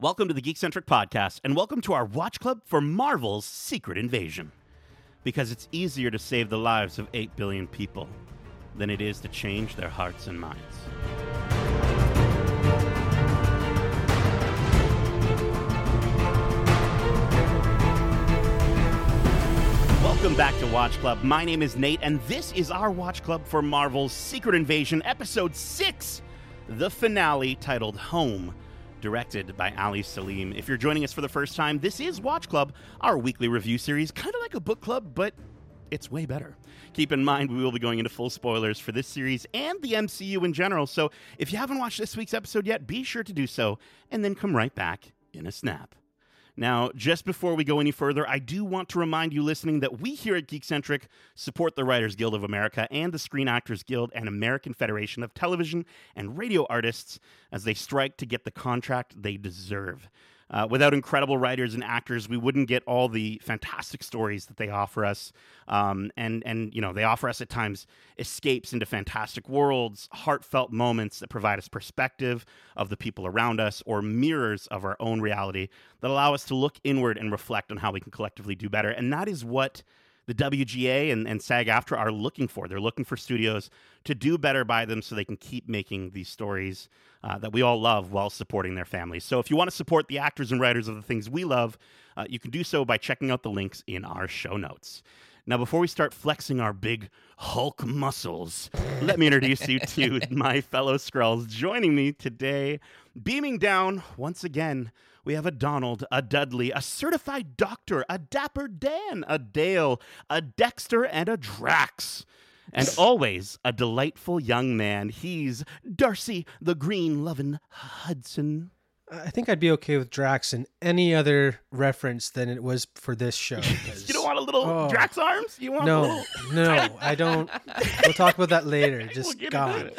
Welcome to the Geekcentric Podcast, and welcome to our watch club for Marvel's Secret Invasion. Because it's easier to save the lives of 8 billion people than it is to change their hearts and minds. Welcome back to Watch Club. My name is Nate, and this is our Watch Club for Marvel's Secret Invasion, Episode 6, the finale titled Home directed by Ali Selim. If you're joining us for the first time, this is Watch Club, our weekly review series, kind of like a book club, but it's way better. Keep in mind, we will be going into full spoilers for this series and the MCU in general, so if you haven't watched this week's episode yet, be sure to do so, and then come right back in a snap. Now, just before we go any further, I do want to remind you listening that we here at Geekcentric support the Writers Guild of America and the Screen Actors Guild and American Federation of Television and Radio Artists as they strike to get the contract they deserve. Uh, without incredible writers and actors, we wouldn't get all the fantastic stories that they offer us. Um, and and you know they offer us at times escapes into fantastic worlds, heartfelt moments that provide us perspective of the people around us, or mirrors of our own reality that allow us to look inward and reflect on how we can collectively do better. And that is what the WGA and, and SAG AFTRA are looking for. They're looking for studios to do better by them so they can keep making these stories uh, that we all love while supporting their families. So if you want to support the actors and writers of the things we love, uh, you can do so by checking out the links in our show notes. Now, before we start flexing our big Hulk muscles, let me introduce you to my fellow Skrulls. Joining me today, beaming down once again, we have a Donald, a Dudley, a certified doctor, a Dapper Dan, a Dale, a Dexter, and a Drax. And always a delightful young man. He's Darcy, the green loving Hudson. I think I'd be okay with Drax in any other reference than it was for this show. You don't want a little Oh. Drax arms? You want a no, little? no, I don't. We'll talk about that later. Just into God.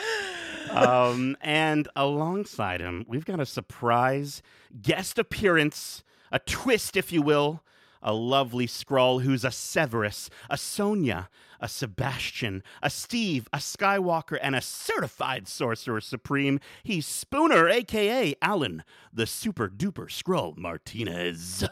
Um, and alongside him, we've got a surprise guest appearance, a twist, if you will. A lovely Skrull who's a Severus, a Sonia, a Sebastian, a Steve, a Skywalker, and a certified sorcerer supreme. He's Spoonr, aka Alan, the super duper Skrull Martinez.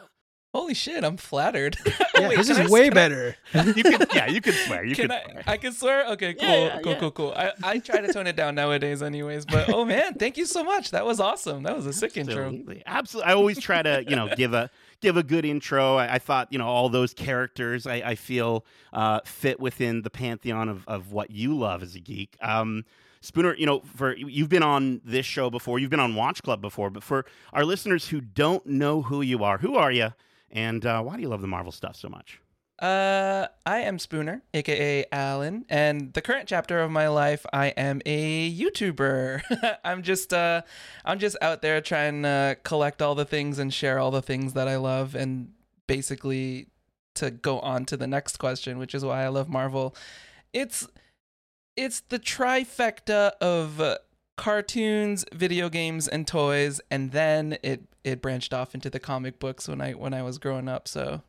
Holy shit, I'm flattered. Yeah, Wait, this is I- way can I- better. You can, yeah, you can swear. You Can can. I? swear. I can swear. Okay, cool, Yeah, yeah, cool, yeah. cool, cool. I, I try to tone it down nowadays, anyways. But oh man, thank you so much. That was awesome. That was a sick intro. Absolutely. Absolutely. I always try to, you know, give a give a good intro. I, I thought, you know, all those characters I, I feel uh, fit within the pantheon of, of what you love as a geek. Um, Spooner, you know, for you've been on this show before, you've been on Watch Club before, but for our listeners who don't know who you are, who are you, and uh, why do you love the Marvel stuff so much? Uh, I am Spoonr, aka Alan, and the current chapter of my life, I am a YouTuber. I'm just uh, I'm just out there trying to collect all the things and share all the things that I love, and basically to go on to the next question, which is why I love Marvel. It's it's the trifecta of uh, cartoons, video games, and toys, and then it it branched off into the comic books when I when I was growing up. So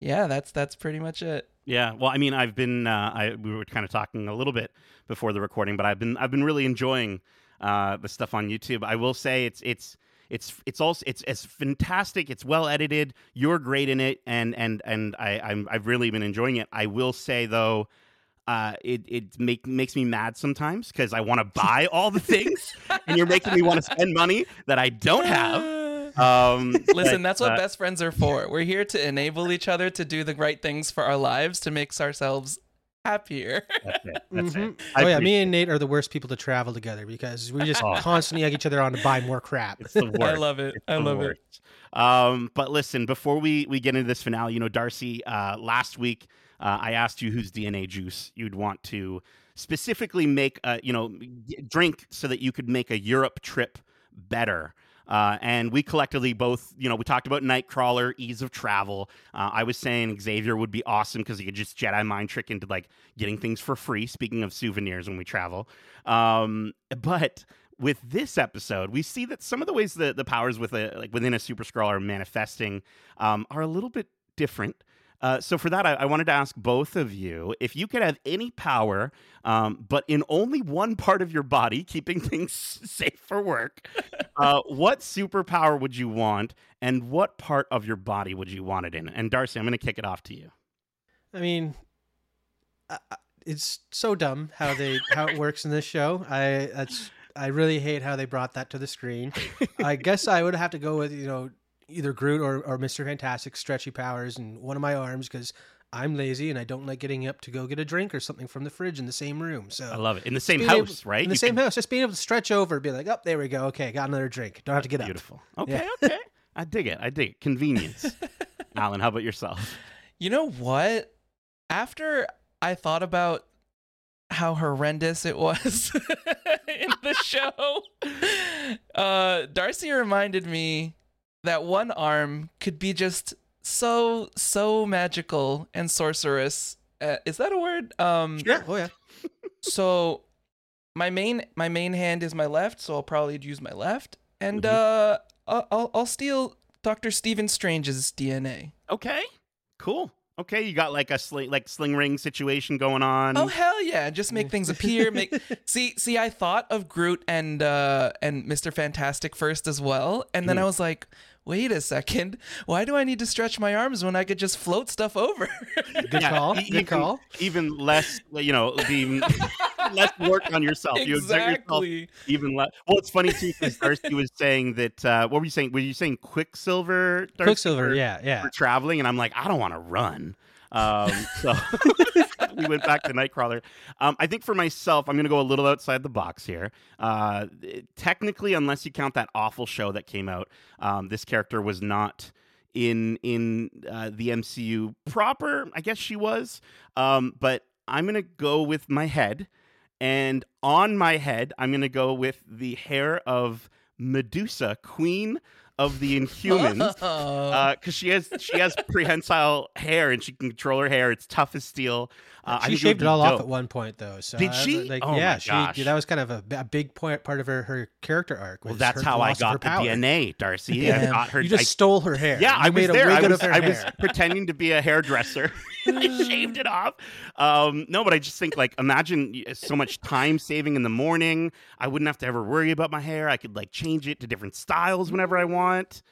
yeah, that's that's pretty much it. Yeah, well, I mean, I've been uh, I we were kind of talking a little bit before the recording, but I've been I've been really enjoying uh, the stuff on YouTube. I will say it's it's it's it's also it's it's fantastic. It's well edited. You're great in it, and and and I I'm, I've really been enjoying it. I will say though. Uh, it it make, makes me mad sometimes because I want to buy all the things, and you're making me want to spend money that I don't have. Um, Listen, that's what uh, best friends are for. We're here to enable each other to do the right things for our lives to make ourselves happier. That's it. That's Mhm. it. I Oh yeah, me and Nate are the worst people to travel together because we just Oh. constantly egg each other on to buy more crap. It's the worst. I love it. It's I the love it. Um, but listen, before we we get into this finale, you know, Darcy, uh, last week uh, I asked you whose DNA juice you'd want to specifically make, a, you know, drink so that you could make a Europe trip better. Uh, and we collectively both, you know, we talked about Nightcrawler, ease of travel. Uh, I was saying Xavier would be awesome because he could just Jedi mind trick into like getting things for free. Speaking of souvenirs when we travel, um, but with this episode, we see that some of the ways the, the powers with a like within a super Skrull are manifesting um, are a little bit different. Uh, so for that, I, I, wanted to ask both of you if you could have any power, um, but in only one part of your body, keeping things safe for work. Uh, what superpower would you want, and what part of your body would you want it in? And Darcy, I'm going to kick it off to you. I mean, it's so dumb how they how it works in this show. I that's I really hate how they brought that to the screen. I guess I would have to go with you know either Groot or, or Mr. Fantastic stretchy powers and one of my arms because I'm lazy and I don't like getting up to go get a drink or something from the fridge in the same room. So I love it in the same house, able, right? In the you same can... house, just being able to stretch over, be like, oh, there we go. Okay, got another drink. Don't have to get Beautiful. up. Beautiful. Okay, yeah. okay. I dig it. I dig it. Convenience. Alan, how about yourself? You know what? After I thought about how horrendous it was in the show, uh, Darcy reminded me that one arm could be just so so magical and sorcerous. Uh, is that a word? Um, yeah. Oh yeah. so my main my main hand is my left, so I'll probably use my left, and Mhm. uh, I'll I'll steal Doctor Stephen Strange's DNA. Okay, cool. Okay, you got like a sling, like sling ring situation going on. Oh hell yeah! Just make things appear. Make see see. I thought of Groot and uh and Mister Fantastic first as well, and then Mhm. I was like, wait a second. Why do I need to stretch my arms when I could just float stuff over? Good Yeah, call. Good even, call. Even less, you know, even less work on yourself. You exert yourself exactly. even less. Well, it's funny too because Darcy was saying that. Uh, what were you saying? Were you saying Quicksilver? Darcy, Quicksilver. for- Yeah. Yeah. For traveling, and I'm like, I don't want to run. Um, so we went back to Nightcrawler. Um, I think for myself, I'm going to go a little outside the box here. Uh, technically, unless you count that awful show that came out, um, this character was not in in uh, the MCU proper. I guess she was, um, but I'm going to go with my head, and on my head, I'm going to go with the hair of Medusa, Queen of the Inhumans Oh. Uh, because she has she has prehensile hair and she can control her hair. It's tough as steel. Uh, I she shaved it all be off at one point, though. So Did she? Like, Oh yeah, my she. That was kind of a big point, part of her, her character arc. Well, that's how I loss of her got the power. DNA, Darcy. I got her. You just I- stole her hair. yeah, I was made a there. I was, I was pretending to be a hairdresser. I shaved it off. Um, no, but I just think like imagine so much time saving in the morning. I wouldn't have to ever worry about my hair. I could like change it to different styles whenever I want.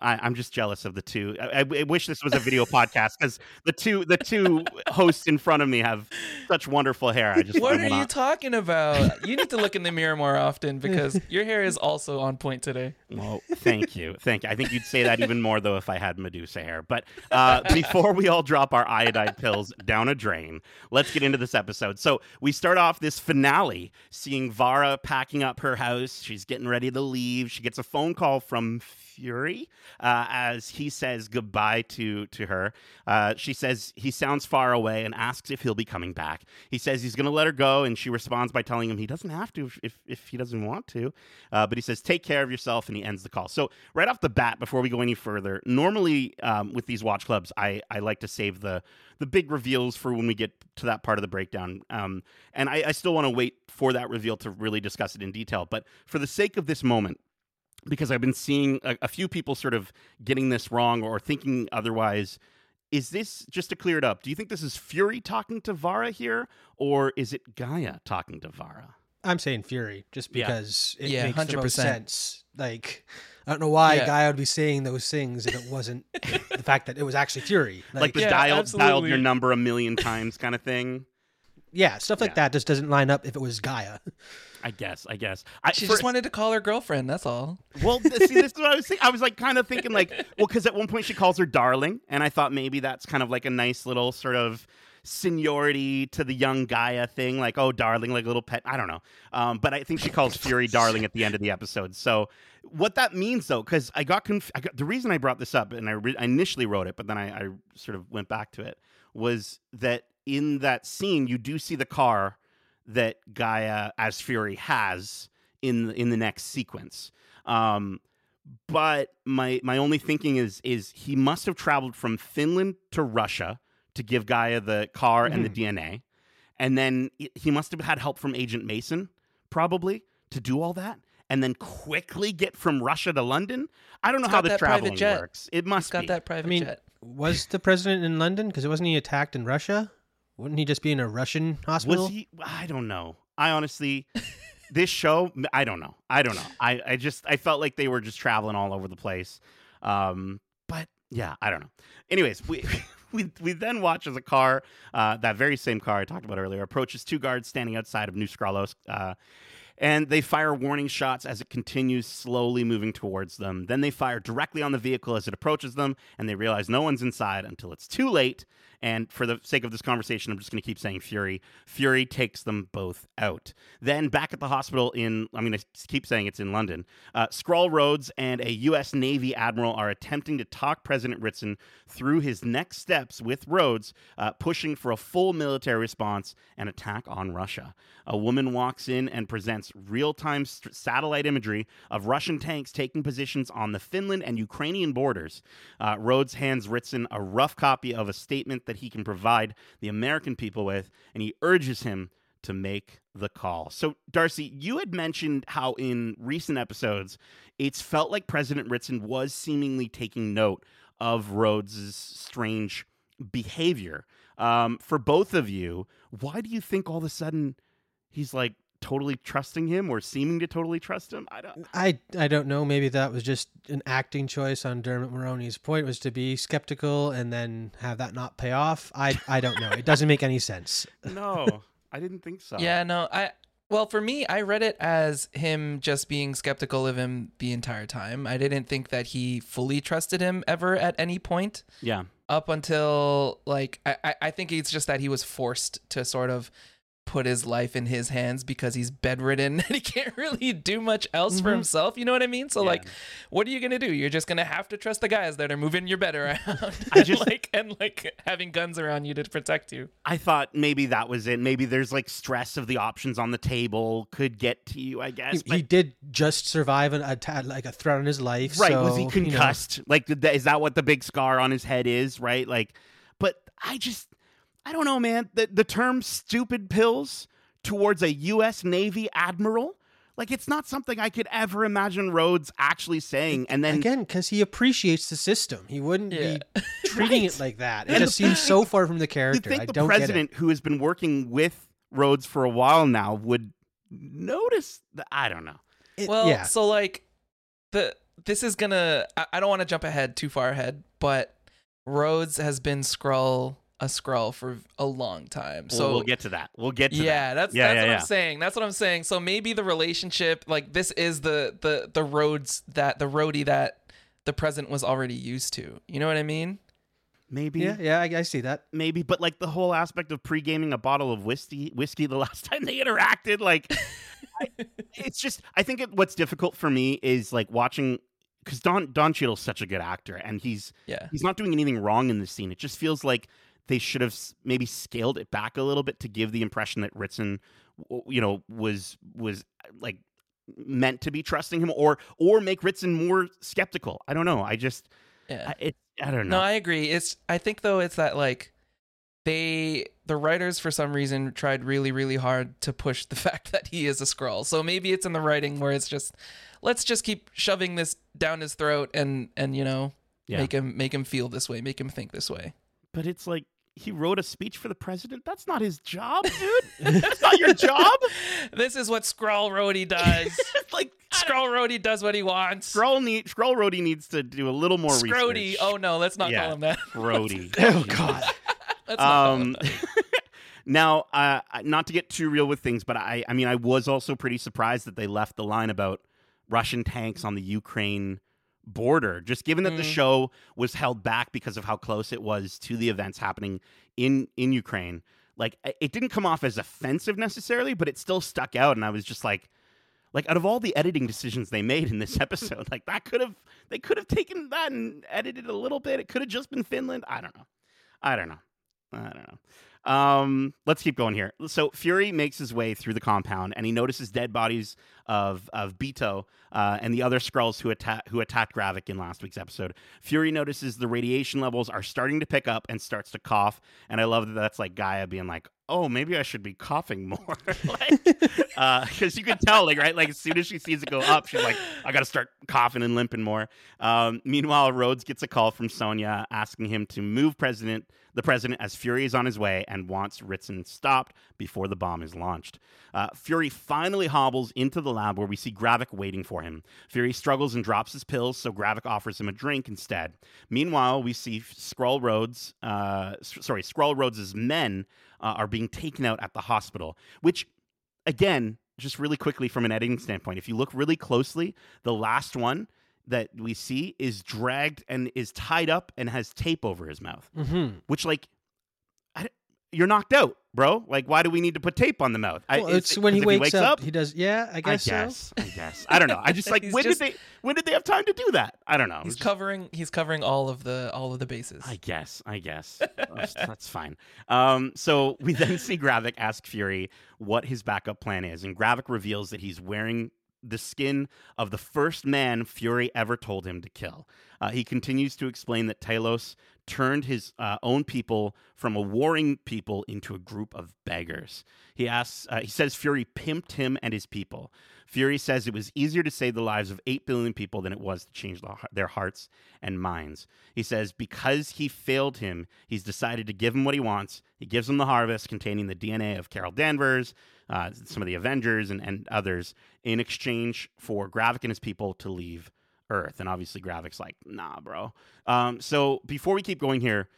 I, I'm just jealous of the two. I, I- wish this was a video podcast because the two the two hosts in front of me have such wonderful hair. I just What are you talking about? You need to look in the mirror more often because your hair is also on point today. Well, thank you, thank you. I think you'd say that even more though if I had Medusa hair. But uh, before we all drop our iodide pills down a drain, let's get into this episode. So we start off this finale seeing Varra packing up her house. She's getting ready to leave. She gets a phone call from Fury uh, as he says goodbye to to her. Uh, she says he sounds far away and asks if he'll be coming back. He says he's going to let her go, and she responds by telling him he doesn't have to if if, if he doesn't want to. Uh, but he says take care of yourself, and he ends the call. So right off the bat, before we go any further, normally um, with these watch clubs, I I like to save the the big reveals for when we get to that part of the breakdown. Um, and I, I still want to wait for that reveal to really discuss it in detail. But for the sake of this moment, because I've been seeing a, a few people sort of getting this wrong or thinking otherwise. Is this just to clear it up? Do you think this is Fury talking to Varra here, or is it G'iah talking to Varra? I'm saying Fury, just Yeah. because it Yeah, makes the most 100%. sense. Like, I don't know why Yeah. Guy would be saying those things if it wasn't the fact that it was actually Fury. Like, the Yeah, dialed dialed your number a million times kind of thing. yeah, stuff like Yeah. that just doesn't line up if it was G'iah. I guess. I guess. I, She for- just wanted to call her girlfriend. That's all. Well, see, this is what I was thinking. I was like kind of thinking like, well, because at one point she calls her darling, and I thought maybe that's kind of like a nice little sort of seniority to the young G'iah thing, like oh, darling, like a little pet. I don't know, um, but I think she calls Fury darling at the end of the episode. So what that means though, because I got, conf- I got the reason I brought this up, and I, re- I initially wrote it, but then I, I sort of went back to it, was that in that scene you do see the car that G'iah as Fury has in in the next sequence. Um, but my my only thinking is is he must have traveled from Finland to Russia to give G'iah the car and the DNA, and then he- he must have had help from Agent Mason probably to do all that, and then quickly get from Russia to London. I don't know He's how the that private traveling works. It must He's got be. that private I mean, jet. Was the president in London? Because it wasn't he attacked in Russia? Wouldn't he just be in a Russian hospital? Was he? I don't know. I honestly, this show, I don't know. I don't know. I, I just, I felt like they were just traveling all over the place. Um, but yeah, I don't know. Anyways, we. We, we then watch as a car, uh, that very same car I talked about earlier, approaches two guards standing outside of New Skrullos, uh, and they fire warning shots as it continues slowly moving towards them. Then they fire directly on the vehicle as it approaches them, and they realize no one's inside until it's too late. And for the sake of this conversation, I'm just going to keep saying Fury. Fury takes them both out. Then back at the hospital in, I'm going to keep saying it's in London, uh, Skrull Rhodes and a U.S. Navy admiral are attempting to talk President Ritson through his next steps with Rhodes, uh, pushing for a full military response and attack on Russia. A woman walks in and presents real time st- satellite imagery of Russian tanks taking positions on the Finland and Ukrainian borders. Uh, Rhodes hands Ritson a rough copy of a statement that he can provide the American people with, and he urges him to make the call. So, Darcy, you had mentioned how in recent episodes it's felt like President Ritson was seemingly taking note of Rhodes' strange behavior. Um, for both of you, why do you think all of a sudden he's like totally trusting him or seeming to totally trust him? I don't. I I don't know. Maybe that was just an acting choice on Dermot Mulroney's point was to be skeptical and then have that not pay off. I I don't know. It doesn't make any sense. No, I didn't think so. Yeah, no, I well, for me, I read it as him just being skeptical of him the entire time. I didn't think that he fully trusted him ever at any point. Yeah. Up until like I, I- I think it's just that he was forced to sort of put his life in his hands because he's bedridden and he can't really do much else for Mhm. himself. You know what I mean? So Yeah. like, what are you gonna do? You're just gonna have to trust the guys that are moving your bed around, I and, just- like and like having guns around you to protect you. I thought maybe that was it. Maybe there's like stress of the options on the table could get to you, I guess. He, but- he did just survive an attack, like a threat on his life. right. so, was he you know, concussed? Like, is that what the big scar on his head is? Right. Like, but I just, I don't know, man. The, the term stupid pills towards a U.S. Navy admiral, like, it's not something I could ever imagine Rhodes actually saying. And then, again, because he appreciates the system, he wouldn't Yeah. be treating Right. it like that. It And just the- seems so far from the you'd character. think I the don't get it. president who has been working with Rhodes for a while now would notice that. I don't know. It- Well, yeah. so like the this is gonna I, I don't want to jump ahead too far ahead, but Rhodes has been Skrull a Skrull for a long time. So So we'll get to that. We'll get to yeah, that. that's Yeah, that's yeah, what yeah. I'm saying. That's what I'm saying. So maybe the relationship, like this, is the the the Rhodes that the Rhodey that the president was already used to. You know what I mean? Maybe. yeah, yeah, I, I see that. maybe, but like the whole aspect of pre-gaming a bottle of whiskey, whiskey the last time they interacted, like I, it's just. I think it, what's difficult for me is like watching because Don Don Cheadle's such a good actor, and he's Yeah. he's not doing anything wrong in this scene. It just feels like they should have maybe scaled it back a little bit to give the impression that Ritson, you know, was was uh, like meant to be trusting him, or or make Ritson more skeptical. I don't know. I just Yeah. I, it. I don't know. No, I agree. It's I think though it's that like they the writers for some reason tried really really hard to push the fact that he is a Skrull. So maybe it's in the writing where it's just let's just keep shoving this down his throat and and you know Yeah. make him make him feel this way, make him think this way. But it's like he wrote a speech for the president. That's not his job, dude. That's not your job. this is what Skrull Rhodey does. like Skrull Rhodey does what he wants. Skrull need Skrull Rhodey needs to do a little more Scrody. research. Oh no, let's not Yeah. call him that. Scrody. Oh God. Let's not call him um that. now uh not to get too real with things but i i mean i was also pretty surprised that they left the line about russian tanks on the ukraine border just given that the Mm. show was held back because of how close it was to the events happening in in ukraine like it didn't come off as offensive necessarily but it still stuck out and i was just like like out of all the editing decisions they made in this episode like that could have they could have taken that and edited a little bit it could have just been finland i don't know i don't know I don't know. Um, let's keep going here. So Fury makes his way through the compound, and he notices dead bodies of of Beto uh, and the other Skrulls who attack who attacked Gravik in last week's episode. Fury notices the radiation levels are starting to pick up and starts to cough. And I love that that's like G'iah being like, oh, maybe I should be coughing more. like, because you can tell, like, right, like as soon as she sees it go up, she's like, I got to start coughing and limping more. Um, meanwhile, Rhodes gets a call from Sonya asking him to move president the president as Fury is on his way and wants Ritson stopped before the bomb is launched. Uh, Fury finally hobbles into the lab where we see Gravik waiting for him. Fury struggles and drops his pills, so Gravik offers him a drink instead. Meanwhile, we see Skrull Rhodes, uh, sorry, Skrull Rhodes' men uh, are being taken out at the hospital, which, again, just really quickly from an editing standpoint, if you look really closely, the last one that we see is dragged and is tied up and has tape over his mouth, Mm-hmm. which like I, you're knocked out, bro. Like, why do we need to put tape on the mouth? Well, is it's it when he 'cause if wakes, up, He does. Yeah, I guess, I guess. so. I guess. I don't know. I just like when just- did they when did they have time to do that? I don't know. He's Just- covering he's covering all of the all of the bases. I guess. I guess. that's, that's fine. Um, so we then see Gravik ask Fury what his backup plan is, and Gravik reveals that he's wearing the skin of the first man Fury ever told him to kill. Uh, he continues to explain that Talos turned his uh, own people from a warring people into a group of beggars. He asks, uh, he says Fury pimped him and his people. Fury says it was easier to save the lives of 8 billion people than it was to change the, their hearts and minds. He says because he failed him, he's decided to give him what he wants. He gives him the harvest containing the DNA of Carol Danvers, uh, some of the Avengers, and, and others in exchange for Gravik and his people to leave Earth. And obviously, Gravik's like, nah, bro. Um, so before we keep going here,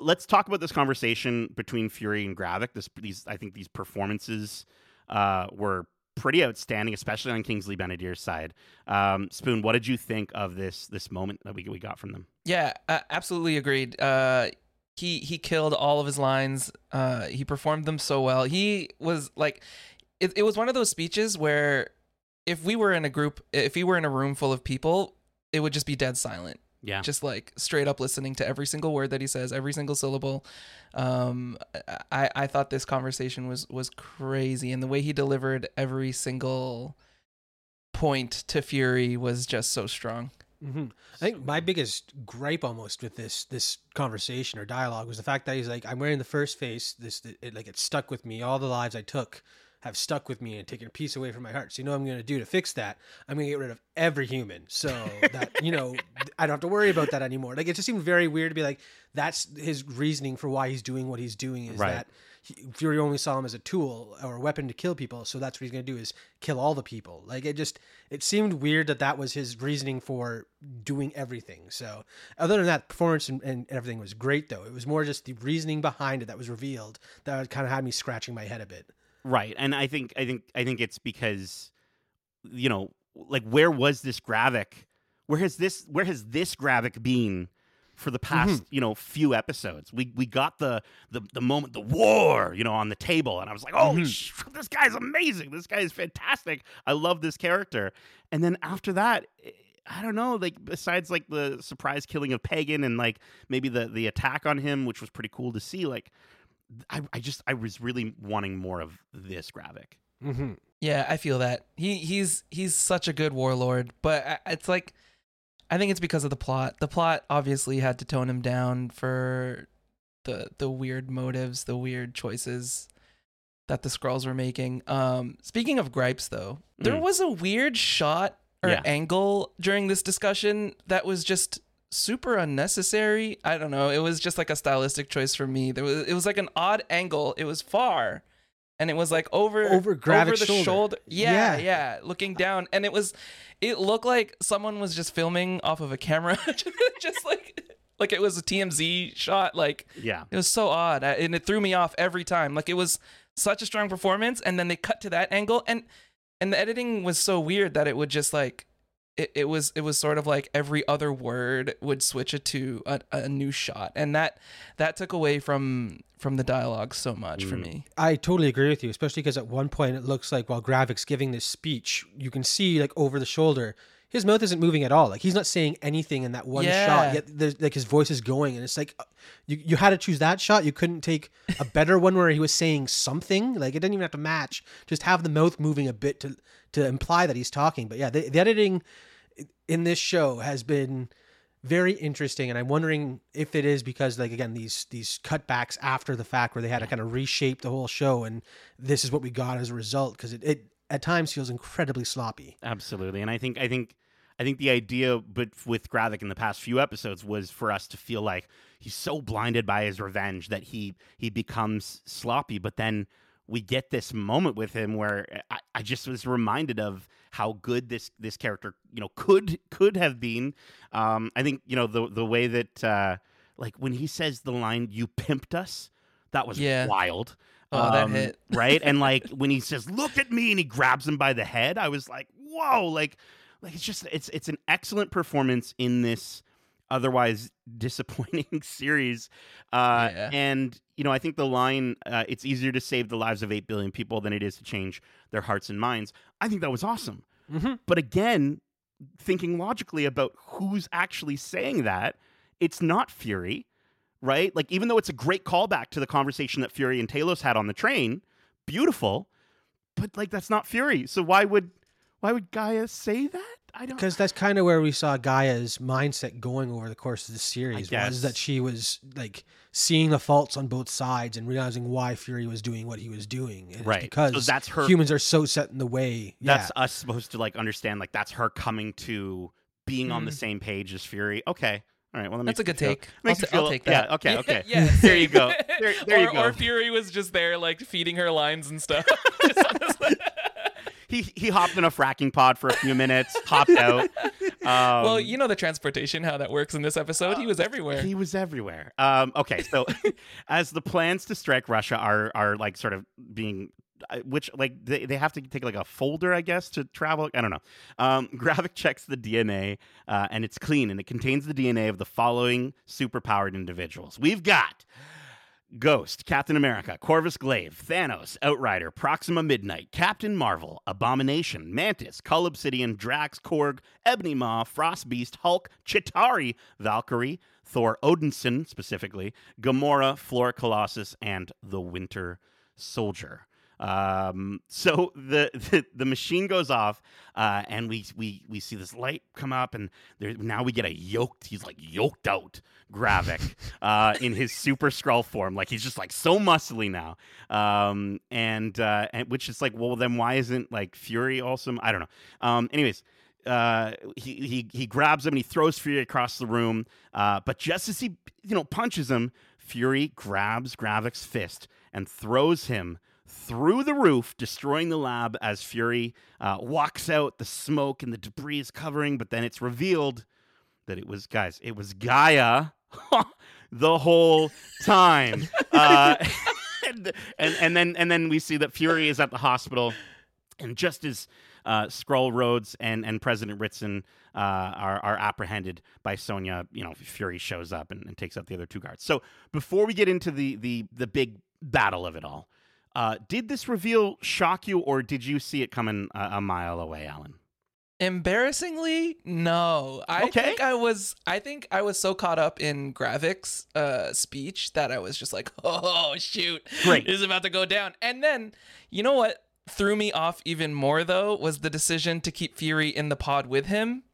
let's talk about this conversation between Fury and Gravik. This, these, I think, these performances uh, were pretty outstanding, especially on Kingsley Ben-Adir's side. Um, Spoon, what did you think of this this moment that we we got from them? Yeah, uh, absolutely agreed. Uh, he he killed all of his lines. Uh, he performed them so well. He was like, it, it was one of those speeches where if we were in a group, if we were in a room full of people, it would just be dead silent. Yeah, Just like straight up listening to every single word that he says, every single syllable. Um, I I thought this conversation was was crazy, and the way he delivered every single point to Fury was just so strong. hmm I think my biggest gripe almost with this this conversation or dialogue was the fact that he's like, I'm wearing the first face. This it, like it stuck with me. All the lives I took have stuck with me and taken a piece away from my heart. So you know what I'm going to do to fix that? I'm going to get rid of every human, so that you know I don't have to worry about that anymore. Like it just seemed very weird to be like, that's his reasoning for why he's doing what he's doing is Right. that. He, Fury only saw him as a tool or a weapon to kill people, so that's what he's going to do is kill all the people. Like it just, it seemed weird that that was his reasoning for doing everything. So other than that, performance and, and everything was great though. It was more just the reasoning behind it that was revealed that kind of had me scratching my head a bit. Right. And I think I think I think it's because you know, like where was this Gravik? Where has this where has this Gravik been for the past, you know, few episodes? We we got the the the moment the war, you know, on the table and I was like, "Holy sh- this guy's amazing. This guy is fantastic. I love this character." And then after that, eh, I don't know, like besides like the surprise killing of Pagon and like maybe the the attack on him, which was pretty cool to see, like I, I just I was really wanting more of this Gravik. Mm-hmm. Yeah, I feel that. He he's he's such a good warlord, but it's like I think it's because of the plot. The plot obviously had to tone him down for the the weird motives, the weird choices that the Skrulls were making. Um speaking of gripes though, there Mm. was a weird shot or Yeah. angle during this discussion that was just super unnecessary. I don't know. It was just like a stylistic choice for me. There was it was like an odd angle. It was far. And it was like over Over Gravik's the shoulder. shoulder. Yeah, Yeah. yeah, looking down, and it was, it looked like someone was just filming off of a camera, just like, like it was a TMZ shot. Like Yeah. it was so odd, and it threw me off every time. Like it was such a strong performance, and then they cut to that angle, and and the editing was so weird that it would just like. It, it was it was sort of like every other word would switch it to a, a new shot and that that took away from from the dialogue so much for Mm. me I totally agree with you, especially because at one point it looks like while Gravik's giving this speech, you can see like over the shoulder, his mouth isn't moving at all. Like he's not saying anything in that one Yeah. shot. Yet there's like his voice is going, and it's like uh, you you had to choose that shot. You couldn't take a better one where he was saying something. Like it didn't even have to match. Just have the mouth moving a bit to to imply that he's talking. But yeah, the, the editing in this show has been very interesting, and I'm wondering if it is because, like, again, these these cutbacks after the fact where they had to kind of reshape the whole show, and this is what we got as a result because it, it at times feels incredibly sloppy. Absolutely, and I think I think I think the idea, but with Gravik in the past few episodes, was for us to feel like he's so blinded by his revenge that he he becomes sloppy. But then we get this moment with him where I, I just was reminded of how good this this character you know could could have been. Um, I think you know the the way that uh, like when he says the line "you pimped us," that was Yeah. wild. Oh, that Um, hit. right? And like when he says, "Look at me," and he grabs him by the head, I was like, "Whoa!" Like, like it's just it's it's an excellent performance in this otherwise disappointing series. Uh, Yeah. And you know, I think the line, uh, "It's easier to save the lives of eight billion people than it is to change their hearts and minds." I think that was awesome. Mm-hmm. But again, thinking logically about who's actually saying that, it's not Fury, right? Like, even though it's a great callback to the conversation that Fury and Talos had on the train, beautiful, but like that's not Fury. So why would why would G'iah say that? I don't. Because that's kind of where we saw G'iah's mindset going over the course of the series guess. was that she was like seeing the faults on both sides and realizing why Fury was doing what he was doing. And Right. Because So that's her- humans are so set in the way. That's yeah. us supposed to like understand. Like that's her coming to being on the mm. same page as Fury. Okay. All right. Well, that That's makes a good feel- take. makes I'll, me ta- I'll feel- take that. Yeah. Okay. Okay. yeah. There you go. There, there or, you go. or Fury was just there, like feeding her lines and stuff. Just on the side. He he hopped in a fracking pod for a few minutes, hopped out. Um, well, you know the transportation, how that works in this episode. He was everywhere. He was everywhere. Um, okay, so as the plans to strike Russia are are like sort of being, uh, which like they, they have to take like a folder, I guess, to travel. I don't know. Um, Gravik checks the DNA, uh, and it's clean, and it contains the DNA of the following superpowered individuals. We've got. Ghost, Captain America, Corvus Glaive, Thanos, Outrider, Proxima Midnight, Captain Marvel, Abomination, Mantis, Cull Obsidian, Drax, Korg, Ebony Maw, Frost Beast, Hulk, Chitauri, Valkyrie, Thor Odinson specifically, Gamora, Flora Colossus, and the Winter Soldier. Um, so the, the the machine goes off, uh, and we we we see this light come up, and there, now we get a yoked. He's like yoked out Gravik uh, in his super Skrull form. Like he's just like so muscly now, um, and uh, and which is like, well, then why isn't like Fury awesome? I don't know. Um, anyways. Uh, he, he he grabs him and he throws Fury across the room. Uh, but just as he you know punches him, Fury grabs Gravik's fist and throws him through the roof, destroying the lab as Fury uh, walks out. The smoke and the debris is covering, but then it's revealed that it was guys, it was G'iah the whole time. uh, and, and and then and then we see that Fury is at the hospital, and just as uh, Skrull Rhodes and and President Ritson uh, are are apprehended by Sonya, you know, Fury shows up and, and takes out the other two guards. So before we get into the the the big battle of it all, uh, did this reveal shock you, or did you see it coming a, a mile away, Alan? Embarrassingly, no. I Okay. think I was I think I was so caught up in Gravik's uh speech that I was just like, "Oh, shoot. Great. This is about to go down." And then, you know what threw me off even more though was the decision to keep Fury in the pod with him.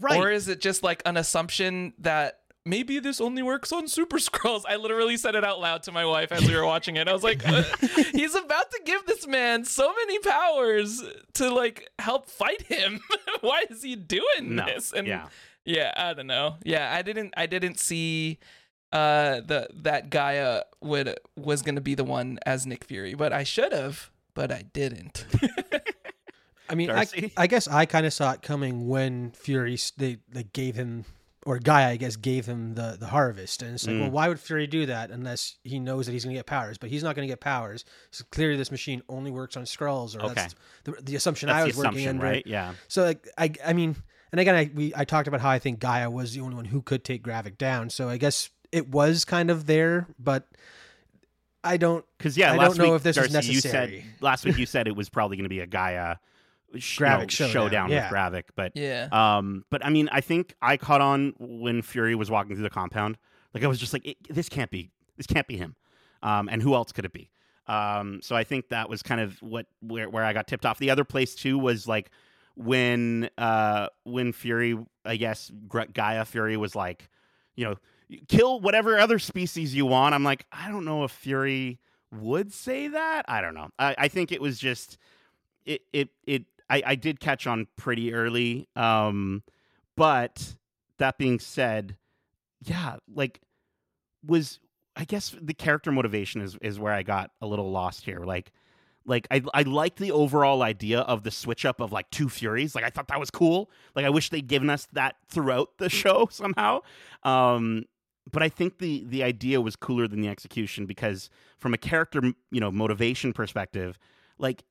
Right. Or is it just like an assumption that maybe this only works on Super Skrulls? I literally said it out loud to my wife as we were watching it. I was like, uh, he's about to give this man so many powers to like help fight him. Why is he doing no. this? And yeah. yeah, I don't know. Yeah, I didn't I didn't see uh the that G'iah would was going to be the one as Nick Fury, but I should have, but I didn't. I mean, I, Darcy? I guess I kind of saw it coming when Fury they they gave him or G'iah, I guess, gave him the the harvest, and it's like, Mm. well, why would Fury do that unless he knows that he's going to get powers? But he's not going to get powers. So clearly, this machine only works on Skrulls, or Okay. that's the, the assumption That's I was working under. right? Yeah. So like I I mean, and again I we I talked about how I think G'iah was the only one who could take Gravik down. So I guess it was kind of there, but I don't. Because yeah, I last don't know week, if this is necessary. You said, last week you said it was probably going to be a G'iah Gravik know, showdown, showdown yeah. with Gravik, but yeah. um, but I mean, I think I caught on when Fury was walking through the compound. Like I was just like, it, this can't be, this can't be him. Um, and who else could it be? Um, so I think that was kind of what where where I got tipped off. The other place too was like when uh when Fury, I guess Gr- G'iah Fury was like, you know, kill whatever other species you want. I'm like, I don't know if Fury would say that. I don't know. I, I think it was just it it it I, I did catch on pretty early. Um but that being said, yeah, like was I guess the character motivation is is where I got a little lost here. Like like I I liked the overall idea of the switch up of like two furies. Like I thought that was cool. Like I wish they'd given us that throughout the show somehow. Um but I think the the idea was cooler than the execution because from a character, you know, motivation perspective, like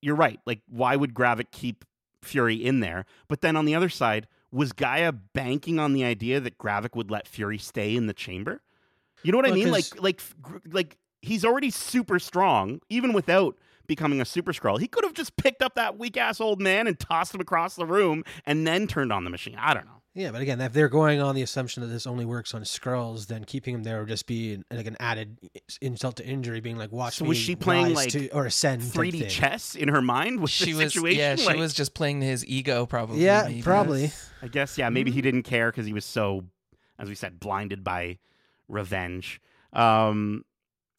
you're right. Like why would Gravik keep Fury in there? But then on the other side, was G'iah banking on the idea that Gravik would let Fury stay in the chamber? You know what Well, I mean? Like like like he's already super strong even without becoming a super Skrull. He could have just picked up that weak ass old man and tossed him across the room and then turned on the machine. I don't know. Yeah, but again, if they're going on the assumption that this only works on Skrulls, then keeping him there would just be an- like an added insult to injury, being like, "Watch So me was she playing, rise like, to, or ascend?" type 3D chess in her mind with She was situation. yeah, she was just playing his ego probably. Yeah, maybe. probably. I guess yeah, maybe he didn't care because he was so, as we said, blinded by revenge. Um,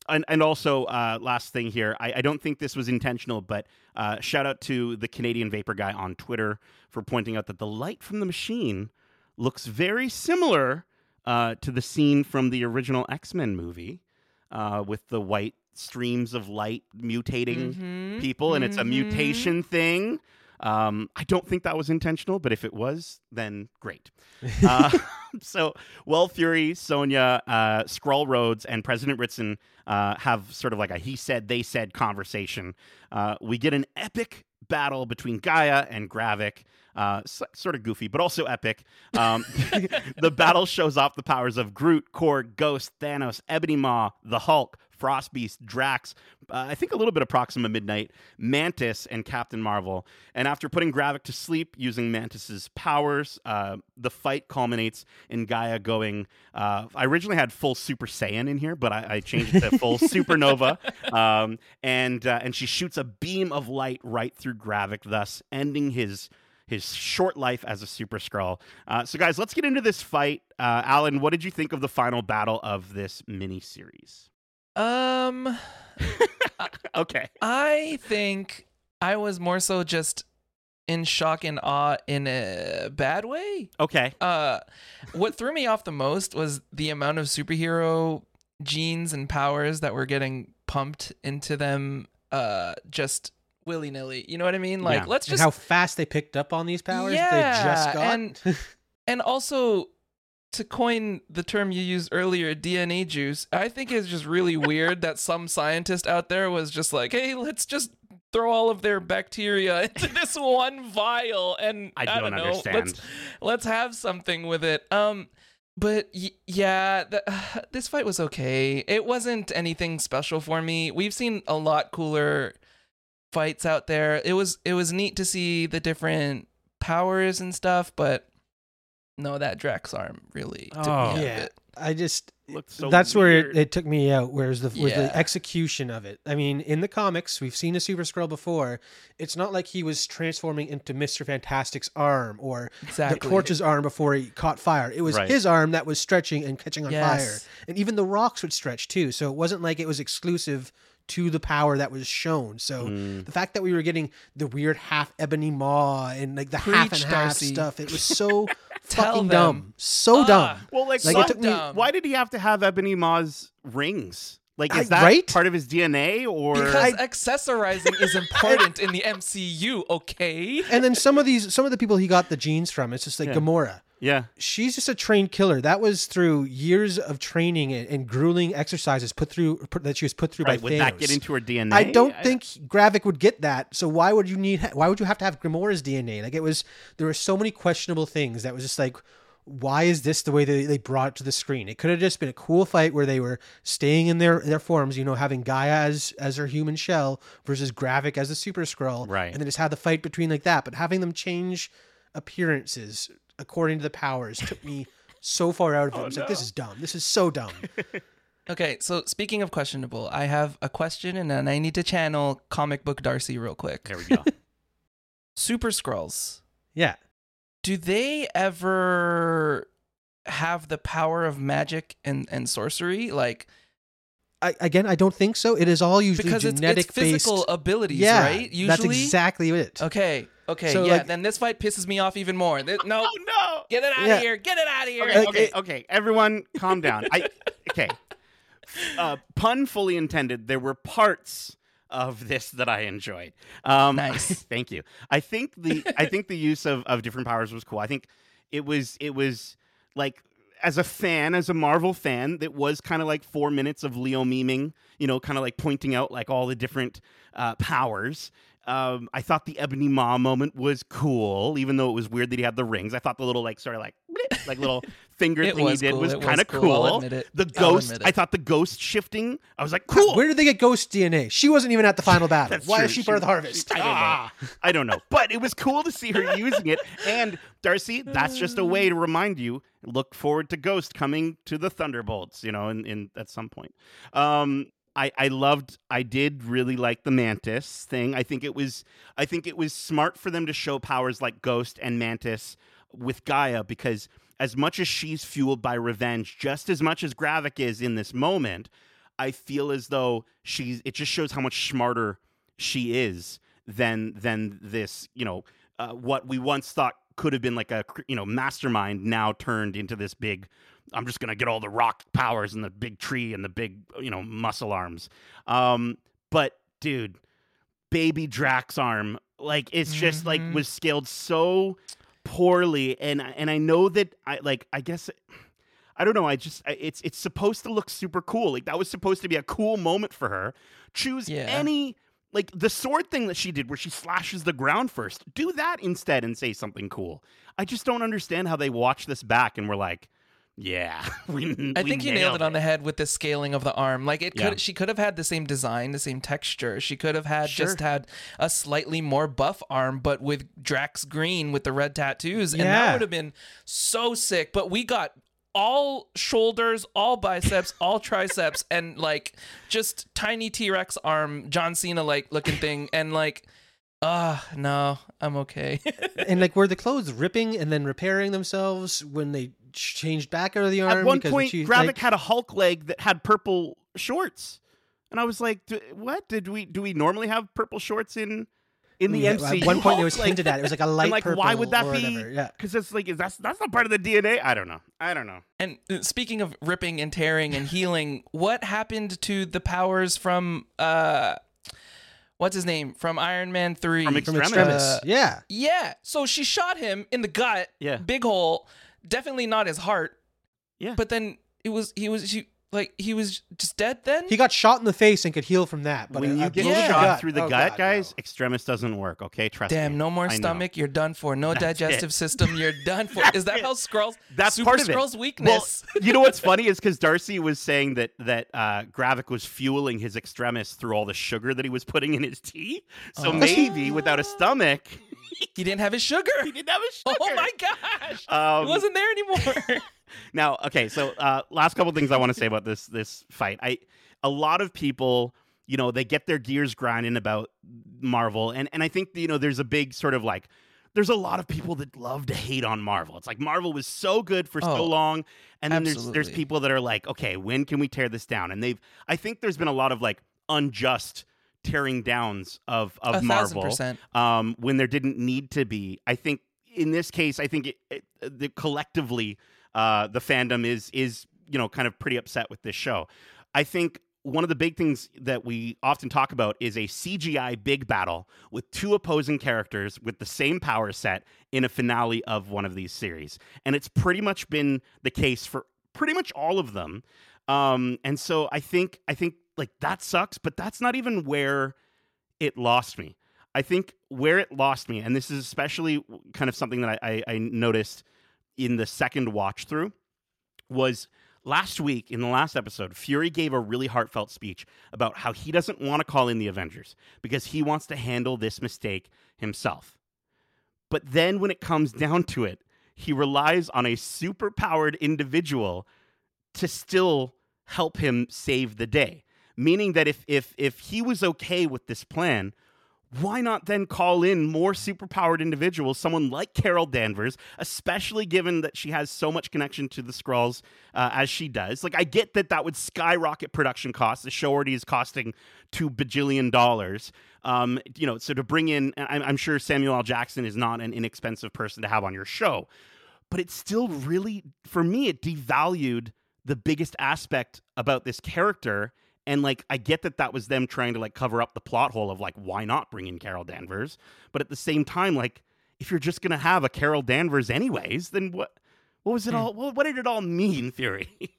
and and also uh, last thing here, I, I don't think this was intentional, but uh, shout out to the Canadian Vapor guy on Twitter for pointing out that the light from the machine looks very similar uh, to the scene from the original X Men movie uh, with the white streams of light mutating Mhm, people, and it's a mhm. mutation thing. Um, I don't think that was intentional, but if it was, then great. Uh, so, well, Fury, Sonya, uh, Skrull Rhodes, and President Ritson uh, have sort of like a he said, they said conversation. Uh, we get an epic battle between G'iah and Gravik. Uh, s- sort of goofy, but also epic. Um, the battle shows off the powers of Groot, Korg, Ghost, Thanos, Ebony Maw, the Hulk, Frost Beast, Drax, uh, I think a little bit of Proxima Midnight, Mantis, and Captain Marvel. And after putting Gravik to sleep using Mantis's powers, uh, the fight culminates in G'iah going. Uh, I originally had full Super Saiyan in here, but I, I changed it to full Supernova. Um, and uh, and she shoots a beam of light right through Gravik, thus ending his his short life as a Super Skrull. Uh, so, guys, let's get into this fight. Uh, Alan, what did you think of the final battle of this mini series? Um, Okay. I think I was more so just in shock and awe in a bad way. Okay. Uh, what threw me off the most was the amount of superhero genes and powers that were getting pumped into them. Uh, just willy nilly. You know what I mean? Like, Yeah. let's And just how fast they picked up on these powers they just Yeah, got. and- and also to coin the term you used earlier dna juice i think it's just really weird that some scientist out there was just like hey let's just throw all of their bacteria into this one vial and I i, don't don't know understand. let's let's have something with it. Um but y- yeah the, this fight was okay. It wasn't anything special for me. We've seen a lot cooler fights out there. It was it was neat to see the different powers and stuff but no that drax arm really took Oh. me out of yeah, it I just Looked so that's where weird. it, it took me out. Whereas the Yeah. the execution of it. I mean, in the comics, we've seen a Super Skrull before. It's not like he was transforming into Mister Fantastic's arm or exactly the Torch's arm before he caught fire. It was Right. his arm that was stretching and catching on Yes. fire, and even the rocks would stretch too. So it wasn't like it was exclusive to the power that was shown. So Mm. the fact that we were getting the weird half ebony maw and like the half and half Darcy. stuff, it was so Tell fucking them. dumb, so Ah. dumb. Well, like, Like, why, it took me- dumb. why did he have to have Ebony Maw's rings? Like, is I- that right? part of his DNA or? because accessorizing is important in the mcu okay And then some of these, some of the people he got the genes from, it's just like Yeah. Gamora. Yeah. She's just a trained killer. That was through years of training and, and grueling exercises put through put, that she was put through Right. by Would Thanos. that get into her DNA? I don't think Gravik would get that. So why would you need? Why would you have to have Gamora's DNA? Like it was, there were so many questionable things that was just like, why is this the way they, they brought it to the screen? It could have just been a cool fight where they were staying in their their forms, you know, having G'iah as as her human shell versus Gravik as the Super Skrull. Right. And then just have the fight between like that. But having them change appearances according to the powers took me so far out of it. Oh, I was like, this is dumb. This is so dumb. Okay, so speaking of questionable, I have a question and then I need to channel comic book Darcy real quick. There we go. Super Skrulls, Yeah. do they ever have the power of magic and, and sorcery? Like I, again, I don't think so. It is all usually because it's, genetic it's physical based. abilities, yeah, right? Usually that's exactly it. Okay, okay, So, yeah. like- then this fight pisses me off even more. Th- no, Oh no! get it out Yeah. of here! Get it out of here! Okay, Like, okay, okay. Everyone, calm down. I okay. Uh, pun fully intended. There were parts of this that I enjoyed. Um, Nice. thank you. I think the I think the use of, of different powers was cool. I think it was it was like as a fan, as a Marvel fan, that was kind of like four minutes of Leo memeing. You know, kind of like pointing out like all the different uh, powers. Um, I thought the Ebony Maw moment was cool, even though it was weird that he had the rings. I thought the little like sort of like blip, like little finger thing he did cool. was kind of cool. Cool. The ghost. I thought the ghost shifting. I was like, cool. Where did they get Ghost DNA? She wasn't even at the final battle. Why true. is she part of the harvest? I don't know. I don't know. But it was cool to see her using it. And Darcy, that's just a way to remind you. Look forward to Ghost coming to the Thunderbolts. You know, in, in at some point. Um, I I loved. I did really like the Mantis thing. I think it was. I think it was smart for them to show powers like Ghost and Mantis with G'iah because as much as she's fueled by revenge, just as much as Gravik is in this moment, I feel as though she's. It just shows how much smarter she is than than this. You know, uh, what we once thought could have been like a you know mastermind now turned into this big. I'm just gonna get all the rock powers and the big tree and the big you know muscle arms. Um, but dude, baby Drax arm, like it's just like Mhm. was scaled so poorly, and and I know that I like I guess. I don't know. I just it's it's supposed to look super cool. Like that was supposed to be a cool moment for her. Choose Yeah. any like the sword thing that she did where she slashes the ground first. Do that instead and say something cool. I just don't understand how they watch this back and were like, yeah, we I we think you nailed it on the head with the scaling of the arm. Like it Yeah. could, she could have had the same design, the same texture. She could have had just had a slightly more buff arm, but with Drax green with the red tattoos, and that would have been so sick. But we got all shoulders, all biceps, all triceps, and like just tiny T Rex arm, John Cena like looking thing, and like. Ah, no, I'm okay. and like were the clothes ripping and then repairing themselves when they changed back out of the arm? At one point, she, Gravik like- had a Hulk leg that had purple shorts, and I was like, "D- "What did we do? We normally have purple shorts in in the Yeah, MCU." At one point, it was Like- hinted at. It was like a light I'm like, purple. why would that or be? whatever. Yeah. because it's like is that's that's not part of the DNA. I don't know. I don't know. And uh, speaking of ripping and tearing and healing, what happened to the powers from uh what's his name? From Iron Man 3. From From Extremis. Extremis. Uh, yeah. yeah. So she shot him in the gut, Yeah. big hole, definitely not his heart. Yeah. But then it was he was he, like he was just dead then? He got shot in the face and could heal from that. But when a- you a get blow to the shot gut- through the oh, gut, God, guys, no. extremis doesn't work. Okay, trust me. Damn, no more I know. stomach. You're done for. No That's digestive it. system. You're done for. Is that it. how Skrulls? That's Super part of it. Weakness. Well, you know what's funny is because Darcy was saying that that uh, Gravik was fueling his extremis through all the sugar that he was putting in his tea. So Oh. maybe without a stomach, he didn't have his sugar. he didn't have a sugar. Oh my gosh. Um, it wasn't there anymore. Now, okay, so uh, last couple things I want to say about this this fight. I a lot of people, you know, they get their gears grinding about Marvel, and and I think you know there's a big sort of like. There's a lot of people that love to hate on Marvel. It's like Marvel was so good for so Oh, long, and then there's there's people that are like, okay, when can we tear this down? And they've, I think there's been a lot of like unjust tearing downs of of A Marvel um, when there didn't need to be. I think in this case, I think it, it, the collectively uh, the fandom is is you know kind of pretty upset with this show. I think one of the big things that we often talk about is a CGI big battle with two opposing characters with the same power set in a finale of one of these series, and it's pretty much been the case for pretty much all of them. Um, and so I think I think like that sucks, but that's not even where it lost me. I think where it lost me, and this is especially kind of something that I, I, I noticed in the second watch through, was last week in the last episode, Fury gave a really heartfelt speech about how he doesn't want to call in the Avengers because he wants to handle this mistake himself. But then when it comes down to it, he relies on a super powered individual to still help him save the day. Meaning that if if if he was okay with this plan, why not then call in more superpowered individuals, someone like Carol Danvers, especially given that she has so much connection to the Skrulls uh, as she does? Like, I get that that would skyrocket production costs. The show already is costing two bajillion dollars. Um, you know, so to bring in, I'm, I'm sure Samuel L. Jackson is not an inexpensive person to have on your show, but it's still really, for me, it devalued the biggest aspect about this character and like I get that that was them trying to like cover up the plot hole of like why not bring in Carol Danvers, but at the same time like if you're just to have a Carol Danvers anyways, then what what was it hmm. all what, what did it all mean, Fury?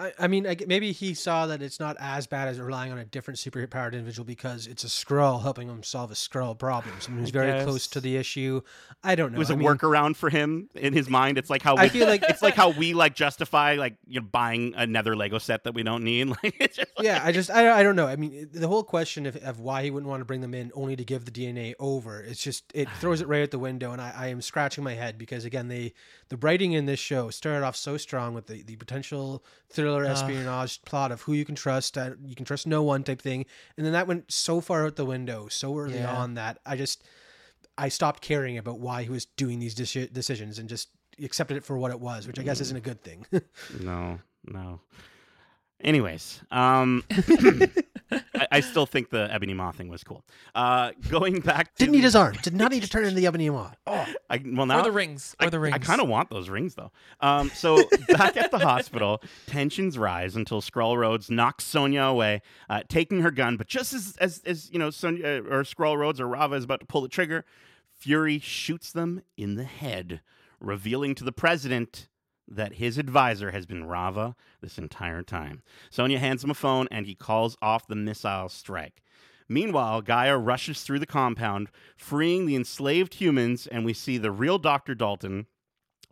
I, I mean, I, maybe he saw that it's not as bad as relying on a different superpowered individual because it's a Skrull helping him solve a Skrull problem. Someone who's very close to the issue. I don't know. it was I a mean, workaround for him in his mind. It's like how we, I feel like it's like how we like justify like you know buying another Lego set that we don't need. Like it's just like, yeah, I just I, I don't know. I mean, the whole question of, of why he wouldn't want to bring them in only to give the DNA over, it's just it throws it right out the window, and I, I am scratching my head because again, they the writing in this show started off so strong with the, the potential thriller espionage plot of who you can trust, uh, you can trust no one type thing, and then that went so far out the window so early Yeah. on that I just I stopped caring about why he was doing these deci- decisions and just accepted it for what it was, which I guess isn't a good thing. no, no. Anyways, um, I, I still think the Ebony Maw thing was cool. Uh, going back, to Didn't need his arm. Did not need to turn into the ebony maw. Oh, I, well, now or the rings. Or I, the rings. I kind of want those rings though. Um, so back at the hospital, tensions rise until Skrull Rhodes knocks Sonya away, uh, taking her gun. But just as as, as you know, Sonya uh, or Skrull Rhodes or Raava is about to pull the trigger, Fury shoots them in the head, revealing to the president that his advisor has been Raava this entire time. Sonya hands him a phone and he calls off the missile strike. Meanwhile, G'iah rushes through the compound, freeing the enslaved humans, and we see the real Dr. Dalton.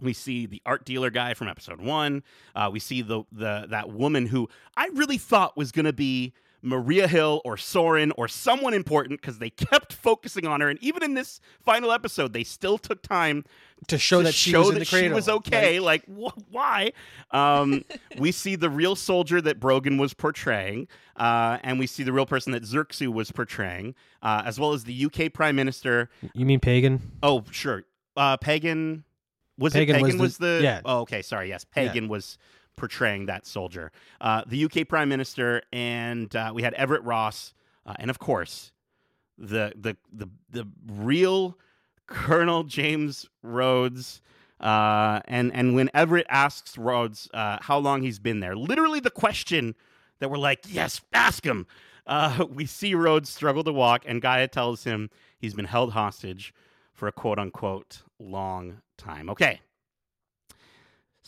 We see the art dealer guy from episode one. Uh, we see the, the that woman who I really thought was going to be Maria Hill or Soren or someone important because they kept focusing on her. And even in this final episode, they still took time to show to that she show was in that the she was okay. Like, wh- why? Um, we see the real soldier that Brogan was portraying, uh, and we see the real person that Xerxu was portraying, uh, as well as the UK Prime Minister. You mean Pagon? Oh, sure, uh, Pagon. Was Pagon it was Pagon the- was the? yeah. Oh, okay. Sorry. Yes, Pagon was portraying that soldier. Uh, the UK Prime Minister, and uh, we had Everett Ross, uh, and of course, the the the the real Colonel James Rhodes. Uh, and and when Everett asks Rhodes uh, how long he's been there, literally the question that we're like, yes, ask him. Uh, we see Rhodes struggle to walk, and G'iah tells him he's been held hostage for a quote unquote long time. Okay,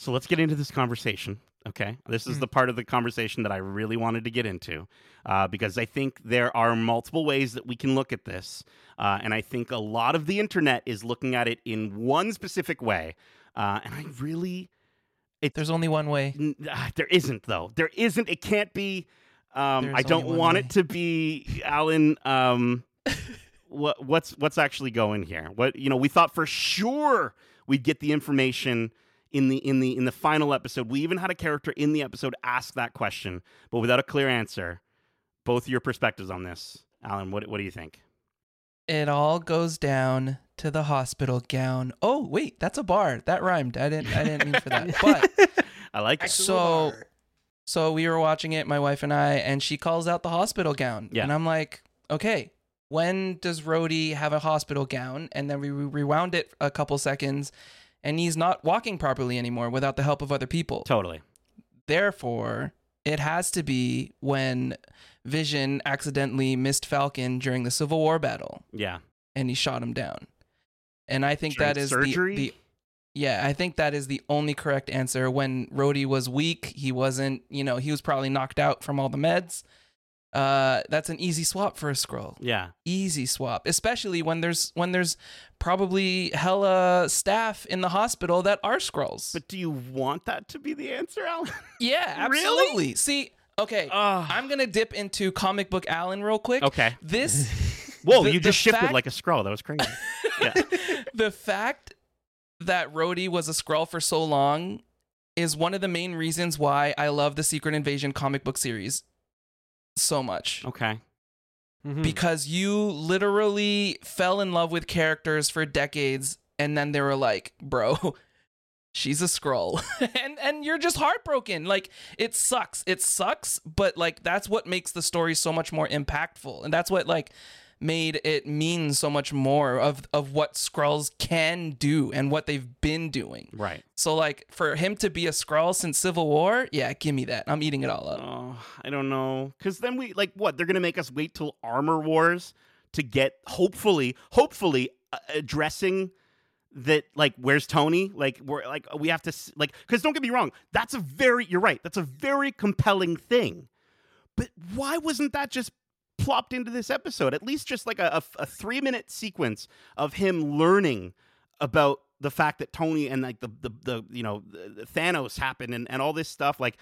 so let's get into this conversation. Okay, this is Mhm. the part of the conversation that I really wanted to get into uh, because I think there are multiple ways that we can look at this, uh, and I think a lot of the internet is looking at it in one specific way, uh, and I really There's only one way. N- ah, there isn't though. There isn't. It can't be. Um, I don't want way. it to be Alan. Um, what what's what's actually going here? What you know? We thought for sure we'd get the information in the in the in the final episode. We even had a character in the episode ask that question, but without a clear answer. Both your perspectives on this, Alan. What what do you think? It all goes down to the hospital gown. Oh wait, that's a bar. That rhymed. I didn't. I didn't mean for that. But I like it. So- so we were watching it, my wife and I, and she calls out the hospital gown. Yeah. And I'm like, okay, when does Rhodey have a hospital gown? And then we rewound it a couple seconds, and he's not walking properly anymore without the help of other people. Totally. Therefore, it has to be when Vision accidentally missed Falcon during the Civil War battle Yeah. and he shot him down. And I think During that is surgery? the, the yeah, I think that is the only correct answer. When Rhodey was weak, he wasn't, you know, he was probably knocked out from all the meds. Uh, that's an easy swap for a Skrull. Yeah. Easy swap, especially when there's when there's probably hella staff in the hospital that are Skrulls. But do you want that to be the answer, Alan? yeah, Really? absolutely. See, okay, Uh, I'm gonna dip into comic book Alan real quick. okay. This Whoa, the- you just shifted fact- like a Skrull. That was crazy. yeah. the fact that Rhodey was a Skrull for so long is one of the main reasons why I love the Secret Invasion comic book series so much. Okay. Mhm. because you literally fell in love with characters for decades and then they were like, "Bro, she's a Skrull." and and you're just heartbroken. Like it sucks. It sucks, but like that's what makes the story so much more impactful. And that's what like made it mean so much more of of what Skrulls can do and what they've been doing. Right. So like for him to be a Skrull since Civil War, yeah, give me that. I'm eating it all up. Oh, I don't know. Because then we like what they're gonna make us wait till Armor Wars to get hopefully, hopefully uh, addressing that like where's Tony? Like we're like we have to like because don't get me wrong, that's a very you're right. That's a very compelling thing. But why wasn't that just plopped into this episode? At least just like a, a, a three minute sequence of him learning about the fact that Tony and like the the, the you know the, Thanos happened and, and all this stuff. Like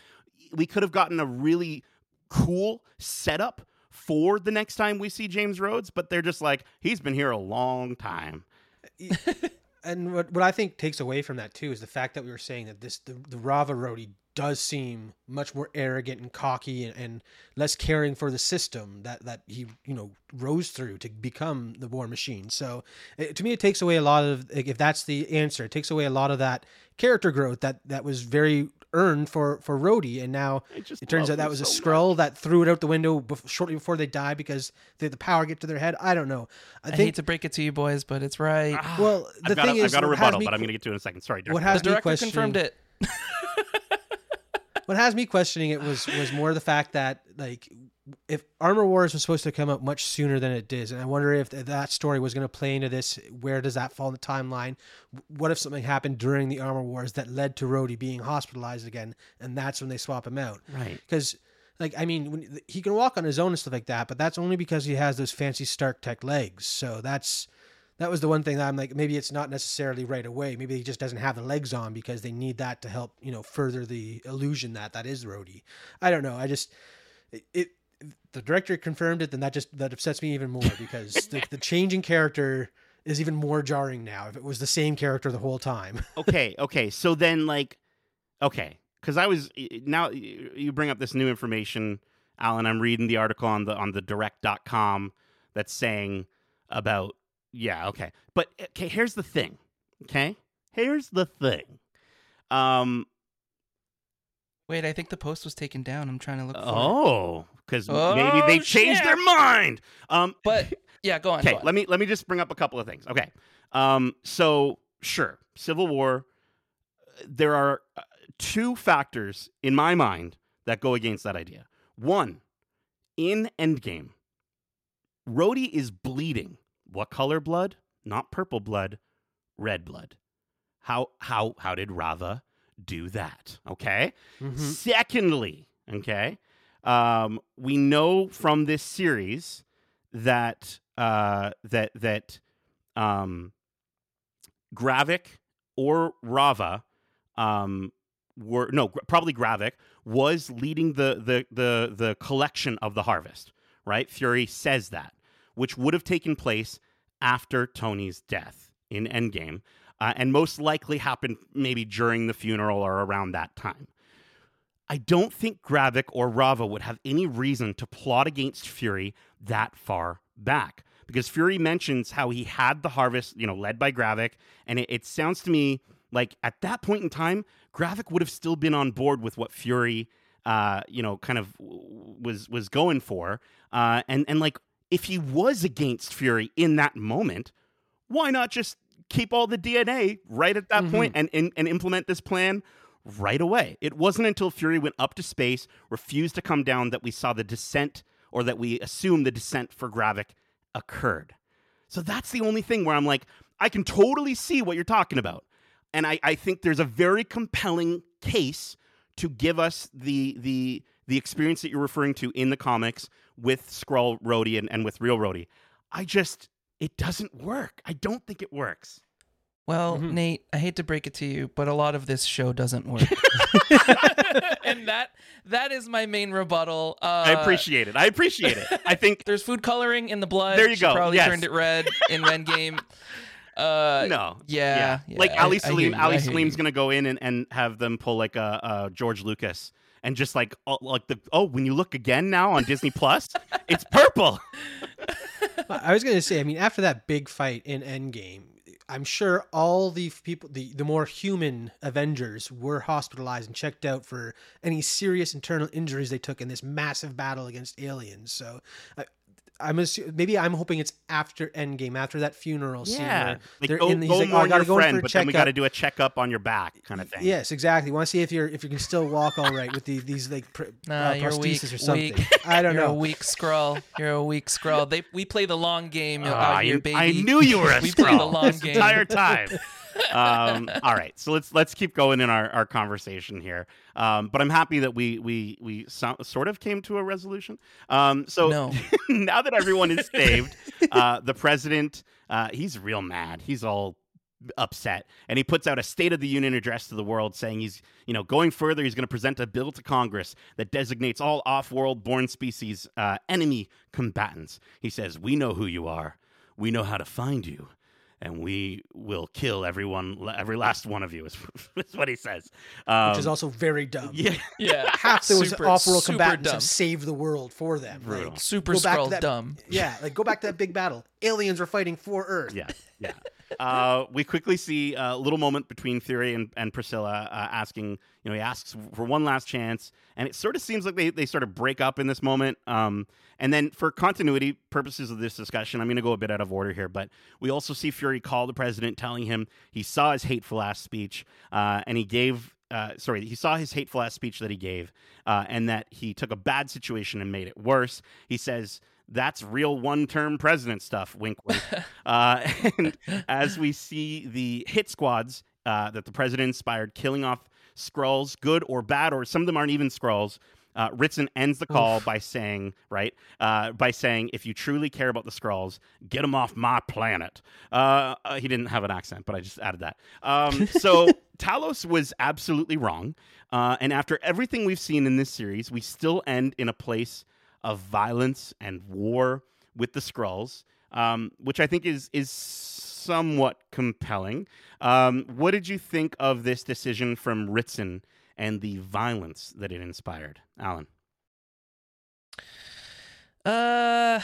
we could have gotten a really cool setup for the next time we see James Rhodes, but they're just like he's been here a long time. And what, what I think takes away from that too is the fact that we were saying that this the, the Raava Rhodey does seem much more arrogant and cocky and, and less caring for the system that that he you know rose through to become the War Machine. So it, to me, it takes away a lot of if that's the answer, it takes away a lot of that character growth that that was very earned for for Rhodey, and now just it turns out that him was a so Skrull that threw it out the window bef- shortly before they die because they had the power get to their head. I don't know. I I, think hate to break it to you boys, but it's right. Ah, well, the I've thing a, is, I've got a rebuttal, me but I'm going to get to it in a second. Sorry, what has the director confirmed it. what has me questioning it was was more the fact that like if Armor Wars was supposed to come out much sooner than it did, and I wonder if that story was going to play into this. Where does that fall in the timeline? What if something happened during the Armor Wars that led to Rhodey being hospitalized again, and that's when they swap him out? right. Because, like, I mean, when, he can walk on his own and stuff like that, but that's only because he has those fancy Stark Tech legs. So that's that was the one thing that I'm like, maybe it's not necessarily right away. Maybe he just doesn't have the legs on because they need that to help, you know, further the illusion that that is Rhodey. I don't know. I just it. it the director confirmed it, then that just that upsets me even more because the, the changing character is even more jarring now. If it was the same character the whole time, okay, okay. So then, like, okay, because I was now you bring up this new information, Alan. I'm reading the article on the on the direct.com that's saying about yeah, okay. But okay, here's the thing. Okay, here's the thing. Um. Wait, I think the post was taken down. I'm trying to look for. Oh, because Oh, maybe they changed snap. their mind. Um. But yeah, go on. Okay, let me let me just bring up a couple of things. Okay, um, so sure, Civil War. There are uh, two factors in my mind that go against that idea. One, in Endgame, Rhodey is bleeding. What color blood? Not purple blood, red blood. How how how did Raava do that? Okay. Secondly, okay, um, we know from this series that uh, that that um, Gravik or Raava um, were no probably Gravik was leading the the the the collection of the harvest. Right, Fury says that, which would have taken place after Tony's death in Endgame, uh, and most likely happened maybe during the funeral or around that time. I don't think Gravik or Raava would have any reason to plot against Fury that far back. Because Fury mentions how he had the harvest, you know, led by Gravik, and it, it sounds to me like at that point in time, Gravik would have still been on board with what Fury, uh, you know, kind of was was going for, uh, and and like if he was against Fury in that moment, why not just keep all the DNA right at that point mm-hmm. and, and and implement this plan right away. It wasn't until Fury went up to space, refused to come down, that we saw the descent, or that we assume the descent for Gravik occurred. So that's the only thing where I'm like, I can totally see what you're talking about. And I, I think there's a very compelling case to give us the the the experience that you're referring to in the comics with Skrull Rhodey and, and with real Rhodey. I just it doesn't work. I don't think it works. Well, Mhm. Nate, I hate to break it to you, but a lot of this show doesn't work. and that that is my main rebuttal. Uh, I appreciate it. I appreciate it. I think There's food coloring in the blood. There you She go, Probably yes. turned it red in Endgame. Uh, no. yeah, Like yeah, Ali I- I Selim, you, Ali Selim's gonna go in and, and have them pull like a, a George Lucas and just like oh, like the oh when you look again now on Disney Plus, it's purple. I was gonna say, I mean, after that big fight in Endgame, I'm sure all the people, the the more human Avengers, were hospitalized and checked out for any serious internal injuries they took in this massive battle against aliens. So, I, I'm assu- maybe I'm hoping it's after Endgame, after that funeral scene. Yeah, like they're go, in- he's go like, "Oh, I mourn gotta your go friend, for a but then we got to do a checkup on your back, kind of thing. Yes, exactly. Want to see if you're if you can still walk all right with the, these like pr- Nah, uh, you're weak, or something. weak. I don't You're know. a weak Skrull. You're a weak Skrull. They we play the long game out here, I- baby. I knew you were a we play the long this game. entire time. um, all right, so let's let's keep going in our, our conversation here. Um, but I'm happy that we we we so, sort of came to a resolution. Um, so No. now that everyone is saved, uh, the president uh, he's real mad. He's all upset and he puts out a state of the union address to the world saying he's you know going further he's going to present a bill to congress that designates all off-world born species uh, enemy combatants he says we know who you are we know how to find you and we will kill everyone every last one of you is, is what he says um, which is also very dumb. yeah Yeah, Half those super, off-world super combatants dumb. have saved the world for them. Brutal. Like, Super go Skrull that- dumb. Yeah, like go back to that big battle. Aliens are fighting for Earth. yeah, yeah. Uh, we quickly see a little moment between Fury and, and Priscilla uh, asking, you know, he asks for one last chance, and it sort of seems like they, they sort of break up in this moment. Um, and then for continuity purposes of this discussion, I'm going to go a bit out of order here, but we also see Fury call the president, telling him he saw his hateful ass speech, uh, and he gave. Uh, sorry, he saw his hateful ass speech that he gave, uh, and that he took a bad situation and made it worse. He says, that's real one term president stuff, wink, wink. uh, and as we see the hit squads uh, that the president inspired killing off Skrulls, good or bad, or some of them aren't even Skrulls. Uh, Ritson ends the call by saying, right, uh, by saying, if you truly care about the Skrulls, get them off my planet. Uh, uh, he didn't have an accent, but I just added that. Um, so Talos was absolutely wrong. Uh, and after everything we've seen in this series, we still end in a place of violence and war with the Skrulls, um, which I think is is somewhat compelling. Um, what did you think of this decision from Ritson and the violence that it inspired, Alan? Uh,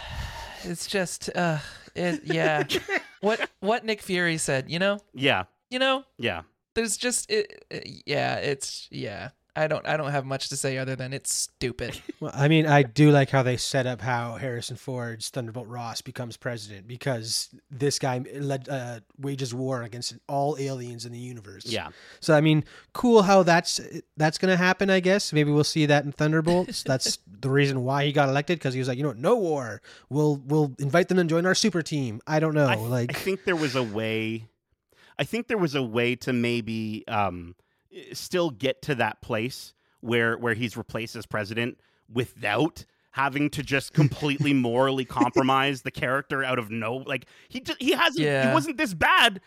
it's just uh, it yeah. what what Nick Fury said, you know, Yeah, you know, yeah. there's just it, it- yeah, it's yeah. I don't I don't have much to say other than it's stupid. Well, I mean, I do like how they set up how Harrison Ford's Thunderbolt Ross becomes president because this guy led uh, wages war against all aliens in the universe. Yeah. So I mean, cool how that's that's gonna happen. I guess maybe we'll see that in Thunderbolts. that's the reason why he got elected because he was like, you know, what, no war. We'll we'll invite them to join our super team. I don't know. I, like, I think there was a way. I think there was a way to maybe um, still get to that place where where he's replaced as president without having to just completely morally compromise the character out of no like he just, he hasn't he wasn't this bad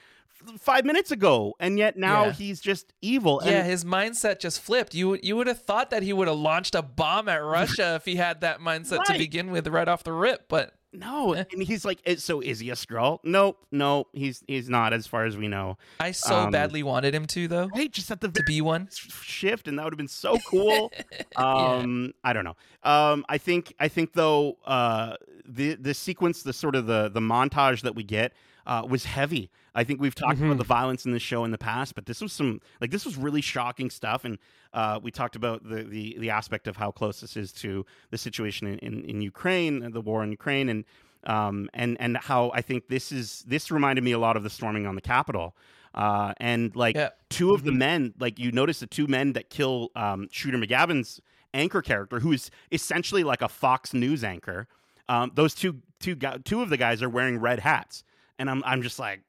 five minutes ago and yet now Yeah. he's just evil yeah, his mindset just flipped. You you would have thought that he would have launched a bomb at Russia if he had that mindset to begin with right off the rip, but no Eh. and he's like "Eh, so is he a Skrull nope nope he's he's not as far as we know I so Um, badly wanted him to though. Hey, just at the To be one. shift and that would have been so cool um i don't know um i think i think though uh the the sequence the sort of the the montage that we get uh was heavy i think we've talked about Mhm. the violence in the show in the past but this was some like this was really shocking stuff and uh we talked about the the, the aspect of how close this is to the situation in, in in ukraine the war in ukraine and um and and how i think this is this reminded me a lot of the storming on the capitol uh and like Yeah. two of the men, like you notice the two men that kill um, Shooter McGavin's anchor character, who is essentially like a Fox News anchor. Um, those two two two of the guys are wearing red hats, and I'm I'm just like,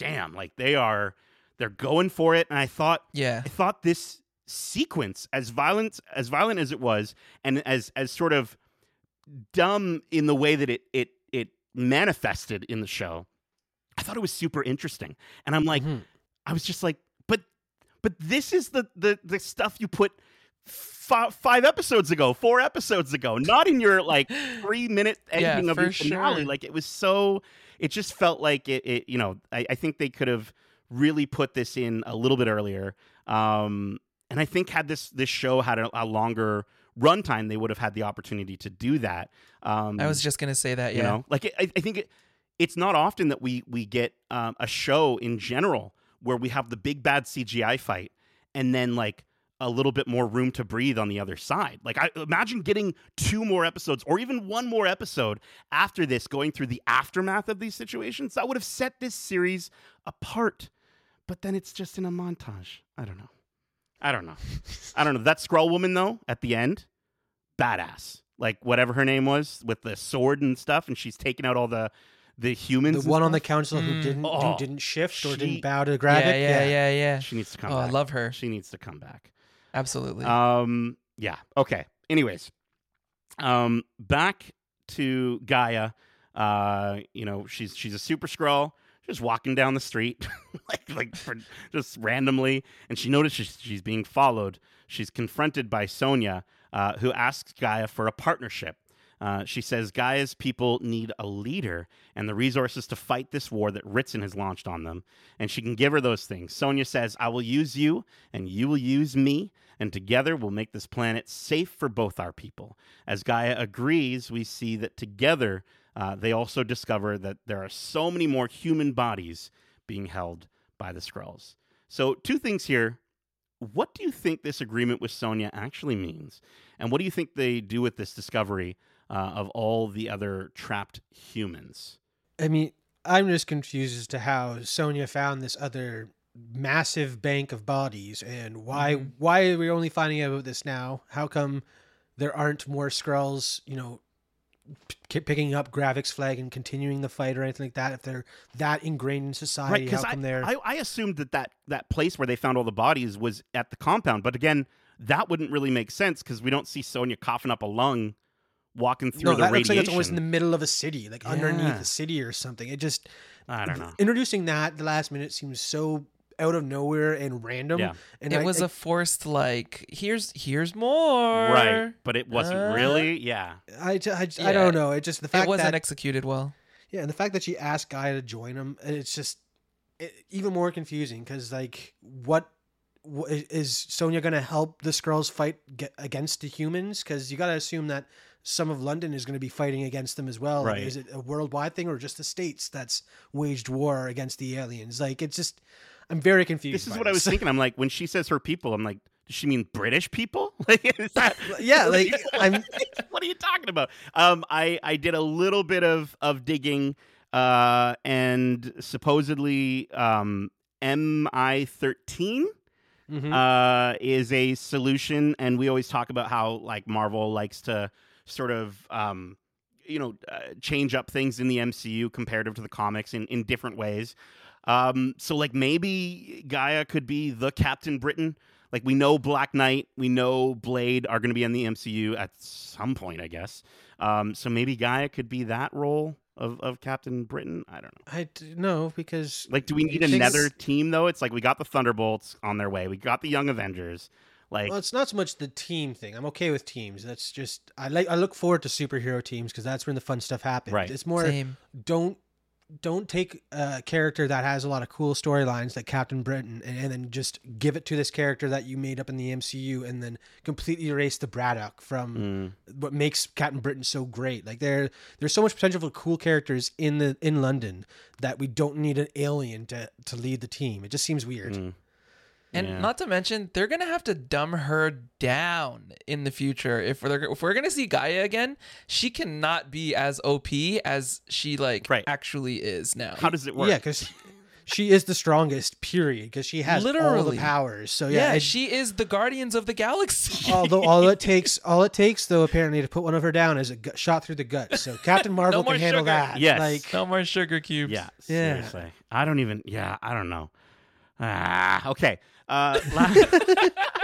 damn, like they are they're going for it. And I thought Yeah. I thought this sequence, as violent as violent as it was, and as as sort of dumb in the way that it it it manifested in the show, I thought it was super interesting. And I'm like, Mhm. I was just like, but but this is the the the stuff you put fi- five episodes ago, four episodes ago, not in your like three minute Yeah, ending of your finale. sure. Like it was so. It just felt like it. it you know, I, I think they could have really put this in a little bit earlier. Um, and I think had this this show had a, a longer runtime, they would have had the opportunity to do that. Um, I was just gonna say that. you Yeah. know, like I, I think it, it's not often that we we get um, a show in general where we have the big bad CGI fight and then like a little bit more room to breathe on the other side. Like I imagine getting two more episodes or even one more episode after this going through the aftermath of these situations. That would have set this series apart. But then it's just in a montage. I don't know. I don't know. I don't know. That Skrull woman though at the end, badass. Like whatever her name was with the sword and stuff and she's taking out all the the humans. The and one on the stuff. council who Mm. didn't Oh, who didn't shift or she- didn't bow to Yeah, Gravik. yeah, yeah, yeah. She needs to come Oh, I love her. She needs to come back. Absolutely. Um, yeah. Okay. Anyways, um, back to G'iah. Uh, you know, she's she's a super Skrull, just walking down the street, like like for, just randomly, and she notices she's being followed. She's confronted by Sonya, uh, who asks G'iah for a partnership. Uh, she says G'iah's people need a leader and the resources to fight this war that Ritson has launched on them, and she can give her those things. Sonya says, "I will use you, and you will use me, and together we'll make this planet safe for both our people." As G'iah agrees, we see that together uh, they also discover that there are so many more human bodies being held by the Skrulls. So, two things here. What do you think this agreement with Sonya actually means? And what do you think they do with this discovery uh, of all the other trapped humans? I mean, I'm just confused as to how Sonya found this other massive bank of bodies and why Mhm. why are we only finding out about this now? How come there aren't more Skrulls, you know, p- picking up Gravik's flag and continuing the fight or anything like that? If they're that ingrained in society, how come I, they're I, I assumed that, that that place where they found all the bodies was at the compound. But again, that wouldn't really make sense because we don't see Sonya coughing up a lung walking through no, the that looks like it's always in the middle of a city, like underneath Yeah. the city or something. It just I don't know. introducing that the last minute seems so out of nowhere and random. Yeah. And it I- was I- a forced like here's here's more. Right, but it wasn't Uh, really. Yeah, I, ju- I, ju- I don't know. It just the fact It wasn't that executed well. yeah, and the fact that she asked Guy to join him, it's just it, even more confusing because like what, what is Sonya going to help the Skrulls fight get against the humans? Because you got to assume that some of London is going to be fighting against them as well. Like, Right. is it a worldwide thing or just the states that's waged war against the aliens? Like it's just I'm very confused. this is by what I was thinking. I'm like, when she says her people, I'm like, does she mean British people? Like, that? yeah, like I'm what are you talking about? Um, I I did a little bit of of digging, uh, and supposedly, um, MI thirteen. mhm. uh, is a solution, and we always talk about how like Marvel likes to sort of um, you know uh, change up things in the MCU comparative to the comics in in different ways. Um, so like maybe G'iah could be the Captain Britain. Like we know Black Knight, we know Blade are going to be in the MCU at some point, I guess. Um, so maybe G'iah could be that role of, of Captain Britain. I don't know. I d- no because Like, do we need another team though? It's like we got the Thunderbolts on their way. We got the Young Avengers. Like, Well, it's not so much the team thing. I'm okay with teams. That's just I like. I look forward to superhero teams because that's when the fun stuff happens. Right. It's more Same. don't don't take a character that has a lot of cool storylines like Captain Britain and, and then just give it to this character that you made up in the MCU and then completely erase the Braddock from mm, what makes Captain Britain so great. Like there there's so much potential for cool characters in the in London that we don't need an alien to to lead the team. It just seems weird. mm. And Yeah. not to mention, they're gonna have to dumb her down in the future. If we're if we're gonna see G'iah again, she cannot be as OP as she like Right. actually is now. how does it work? Yeah, because she is the strongest. Period. Because she has literally all the powers. So yeah, yeah, it- she is the Guardians of the Galaxy. although all it takes, all it takes though, apparently to put one of her down is a gut, shot through the gut. So Captain Marvel more can handle sugar. that. Yes. Like no more sugar cubes. Yeah, Yeah. seriously. I don't even. Yeah, I don't know. Ah, okay. Uh, la-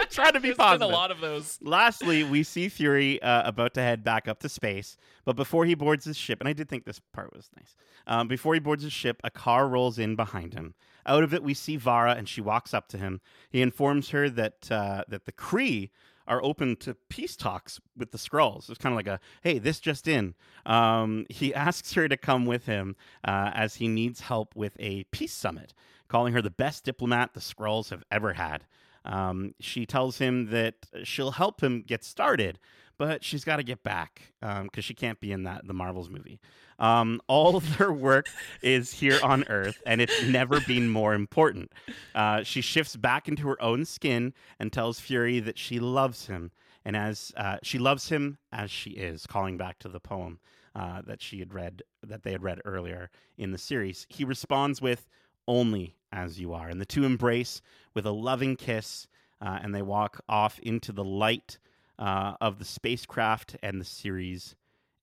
trying to be There's been positive. a lot of those. Lastly, we see Fury uh, about to head back up to space, but before he boards his ship, and I did think this part was nice. Um, before he boards his ship, a car rolls in behind him. Out of it, we see Varra, and she walks up to him. He informs her that uh, that the Kree are open to peace talks with the Skrulls. It's kind of like a, hey, this just in. Um, he asks her to come with him uh, as he needs help with a peace summit, calling her the best diplomat the Skrulls have ever had. Um, she tells him that she'll help him get started, but she's got to get back because um, she can't be in that the Marvels movie. Um, all of their work is here on Earth, and it's never been more important. Uh, she shifts back into her own skin and tells Fury that she loves him, and as uh, she loves him as she is, calling back to the poem uh, that she had read that they had read earlier in the series. He responds with "Only as you are," and the two embrace with a loving kiss, uh, and they walk off into the light uh, of the spacecraft, and the series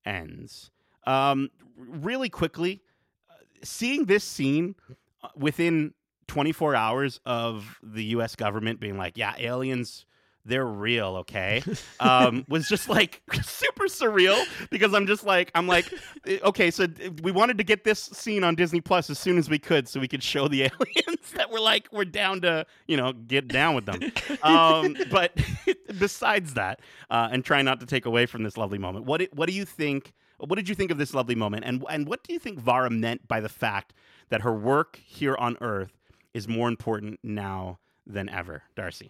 ends. Um, really quickly, uh, seeing this scene uh, within 24 hours of the U.S. government being like, "Yeah, aliens." They're real, okay? Um, was just like super surreal because I'm just like I'm like, eh, okay, so we wanted to get this scene on Disney Plus as soon as we could, so we could show the aliens that we're like we're down to you know get down with them. Um, but besides that, uh, and try not to take away from this lovely moment, what what do you think? What did you think of this lovely moment, and and what do you think Varra meant by the fact that her work here on Earth is more important now than ever, Darcy?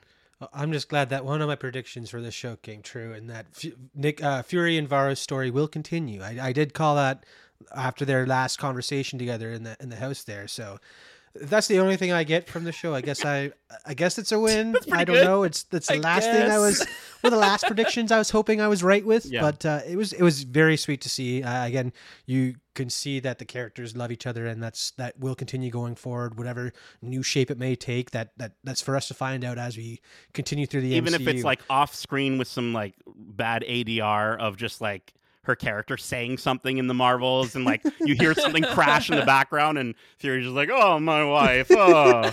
I'm just glad that one of my predictions for this show came true, and that F- Nick uh, Fury and Varra's story will continue. I, I did call that after their last conversation together in the in the house there. So that's the only thing I get from the show. I guess I I guess it's a win. I don't good. know. It's that's the I last thing I was one of the last predictions I was hoping I was right with. Yeah. But uh, it was it was very sweet to see. Uh, again, you can see that the characters love each other, and that's that will continue going forward, whatever new shape it may take. That that that's for us to find out as we continue through the Even MCU. if it's like off screen with some like bad ADR of just like her character saying something in the Marvels, and like you hear something crash in the background, and Fury's just like, "Oh, my wife," oh,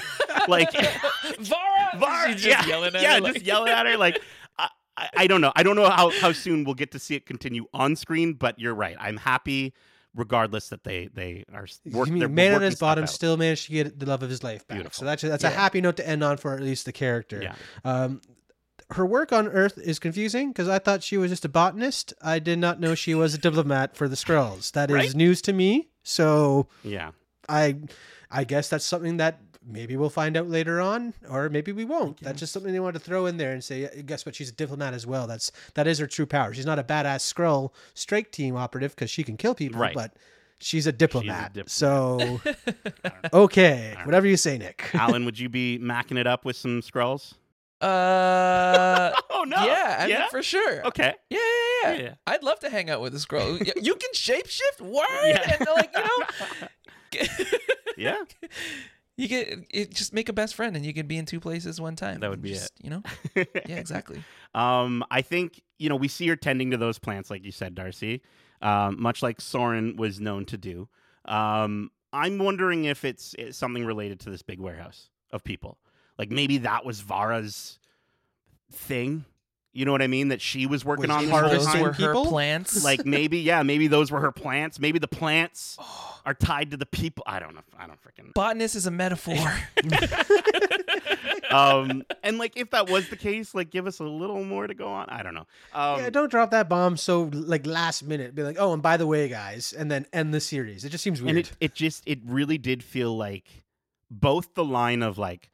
like Varra, Var- She's just yeah, yelling at yeah, her. just like- yelling at her. Like, I, I, I don't know. I don't know how, how soon we'll get to see it continue on screen, but you're right. I'm happy, regardless that they they are s- work, you mean man on working his bottom out. still managed to get the love of his life back. Beautiful. So that's a, that's a happy note to end on for at least the character. Yeah. Um, her work on Earth is confusing because I thought she was just a botanist. I did not know she was a diplomat for the Skrulls. That is Right? news to me. So Yeah, I, I guess that's something that maybe we'll find out later on, or maybe we won't. That's just something they wanted to throw in there and say, "Yeah, guess what? She's a diplomat as well. That's that is her true power. She's not a badass Skrull strike team operative because she can kill people, Right. but she's a diplomat. diplomat. So okay, whatever you say, Nick. Alan, would you be macking it up with some Skrulls? Uh, Oh no! yeah, I yeah. mean for sure. okay. Yeah, yeah, yeah, Yeah. I'd love to hang out with this girl. Y- you can shapeshift. What? Yeah. And they're like, you know, Yeah, you get it, just make a best friend, and you can be in two places one time. That would be Just, You know? Yeah, exactly. Um, I think you know we see her tending to those plants, like you said, Darcy. Um, much like Soren was known to do. Um, I'm wondering if it's, it's something related to this big warehouse of people. Like maybe that was Varra's thing. You know what I mean? That she was working Was on it this whole harvesting Those time. her people? plants. Like maybe, yeah, maybe those were her plants. Maybe the plants are tied to the people. I don't know. I don't freaking. botanist is a metaphor. um, and like if that was the case, like give us a little more to go on. I don't know. Um, yeah, don't drop that bomb so like last minute. Be like, oh, and by the way, guys, and then end the series. It just seems weird. and it it just it really did feel like both the line of like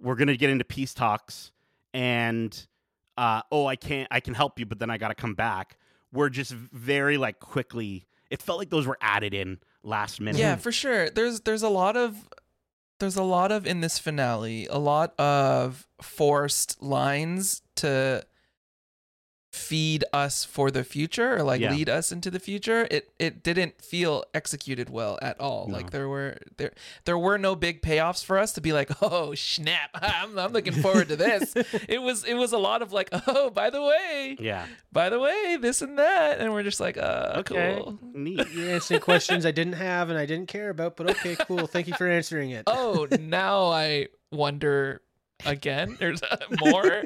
we're gonna get into peace talks and uh oh I can't I can help you but then I gotta come back were just very like quickly it felt like those were added in last minute yeah, for sure. There's there's a lot of there's a lot of in this finale, a lot of forced lines to feed us for the future or like Yeah. lead us into the future. It it didn't feel executed well at all. No. Like there were there there were no big payoffs for us to be like, "Oh, snap. I'm I'm looking forward to this." it was it was a lot of like, "Oh, by the way, yeah by the way, this and that." And we're just like, "Uh, okay cool." neat You're answering questions I didn't have and I didn't care about, but okay, cool. Thank you for answering it. oh, now I wonder again. There's more.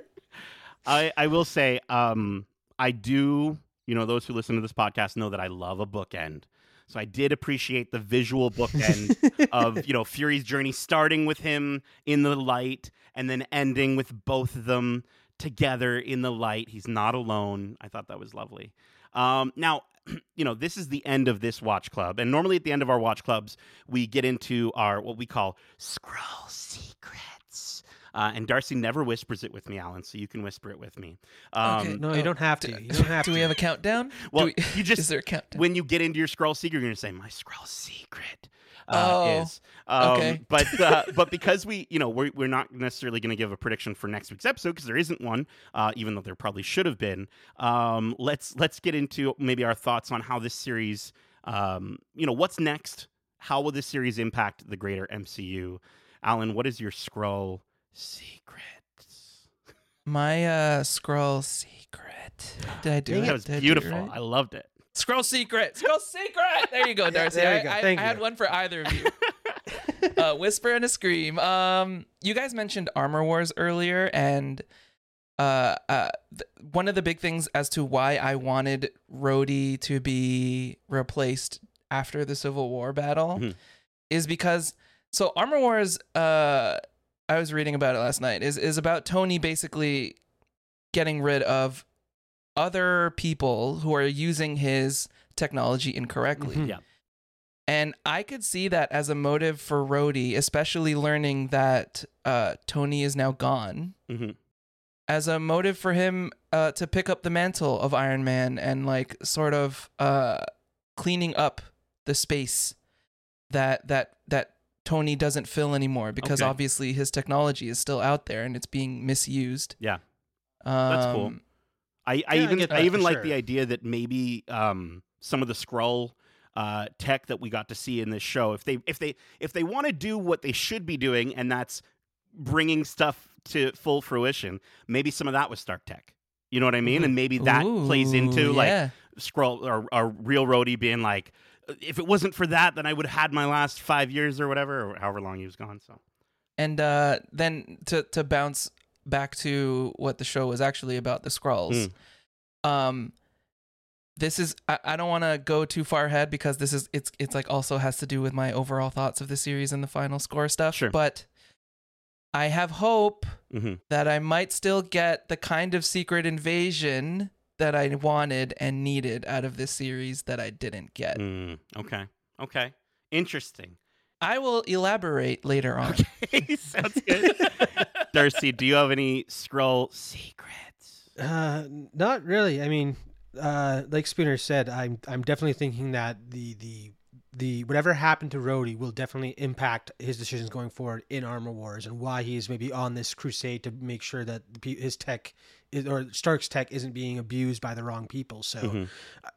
I I will say um I do you know those who listen to this podcast know that I love a bookend so I did appreciate the visual bookend of you know Fury's journey starting with him in the light and then ending with both of them together in the light. He's not alone. I thought that was lovely. Um, now, you know, this is the end of this watch club, and normally at the end of our watch clubs, we get into our what we call Skrull secrets. Uh, and Darcy never whispers it with me, Alan, so you can whisper it with me. Um, Okay. No, Oh, you don't have to. You don't have Do to. we have a countdown? Well, Do we- you just is there a countdown? when you get into your Skrull secret, you're gonna say my Skrull secret. Uh, Oh, is um, okay. but uh, but because we you know we're we're not necessarily going to give a prediction for next week's episode because there isn't one, uh, even though there probably should have been. Um, let's let's get into maybe our thoughts on how this series, um, you know, what's next. How will this series impact the greater MCU? Alan, what is your Skrull secret? My uh Skrull secret. Did I do Dang it? That was Did I beautiful. right? I loved it. Skrull secret. Skrull secret. There you go, Darcy. there I, you go. I- Thank I had one for either of you. uh, whisper and a scream. Um, you guys mentioned Armor Wars earlier, and uh, uh, th- one of the big things as to why I wanted Rhodey to be replaced after the Civil War battle Mhm. is because so Armor Wars. Uh, I was reading about it last night. Is is about Tony basically getting rid of other people who are using his technology incorrectly. Mhm. Yeah. And I could see that as a motive for Rhodey, especially learning that uh, Tony is now gone, hmm as a motive for him uh, to pick up the mantle of Iron Man and like sort of uh, cleaning up the space that that that Tony doesn't fill anymore because Okay. obviously his technology is still out there and it's being misused. Yeah. Um, That's cool. I, I Yeah, I even get I, that even for like sure. the idea that maybe um, some of the Skrull uh, tech that we got to see in this show, if they if they if they want to do what they should be doing, and that's bringing stuff to full fruition, maybe some of that was Stark Tech. You know what I mean? And maybe that plays into Ooh, like yeah. Skrull or, or real Rhodey being like, if it wasn't for that, then I would have had my last five years or whatever, or however long he was gone. So And uh, then to to bounce back to what the show was actually about, the Skrulls. Um, this is I, I don't want to go too far ahead because this is it's it's like also has to do with my overall thoughts of the series and the final score stuff. Sure. But I have hope hmm that I might still get the kind of secret invasion that I wanted and needed out of this series that I didn't get. Mm, okay, okay, interesting. I will elaborate later on. Okay, sounds good. Darcy, do you have any Skrull secrets? Uh, not really. I mean, uh, like Spoonr said, I'm I'm definitely thinking that the the the whatever happened to Rhodey will definitely impact his decisions going forward in Armor Wars and why he's maybe on this crusade to make sure that his tech is, or Stark's tech isn't being abused by the wrong people. So Mhm.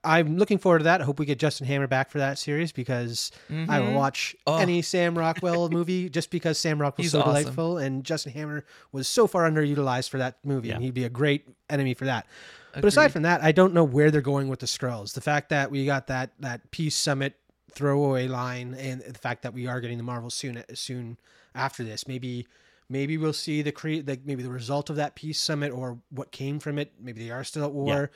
I'm looking forward to that. I hope we get Justin Hammer back for that series because I will watch Oh. any Sam Rockwell movie just because Sam Rockwell He's so awesome. delightful and Justin Hammer was so far underutilized for that movie Yeah. and he'd be a great enemy for that. But aside from that, I don't know where they're going with the Skrulls. The fact that we got that that Peace Summit throwaway line, and the fact that we are getting the Marvel soon soon after this, maybe maybe we'll see the create like maybe the result of that Peace Summit or what came from it. Maybe they are still at war.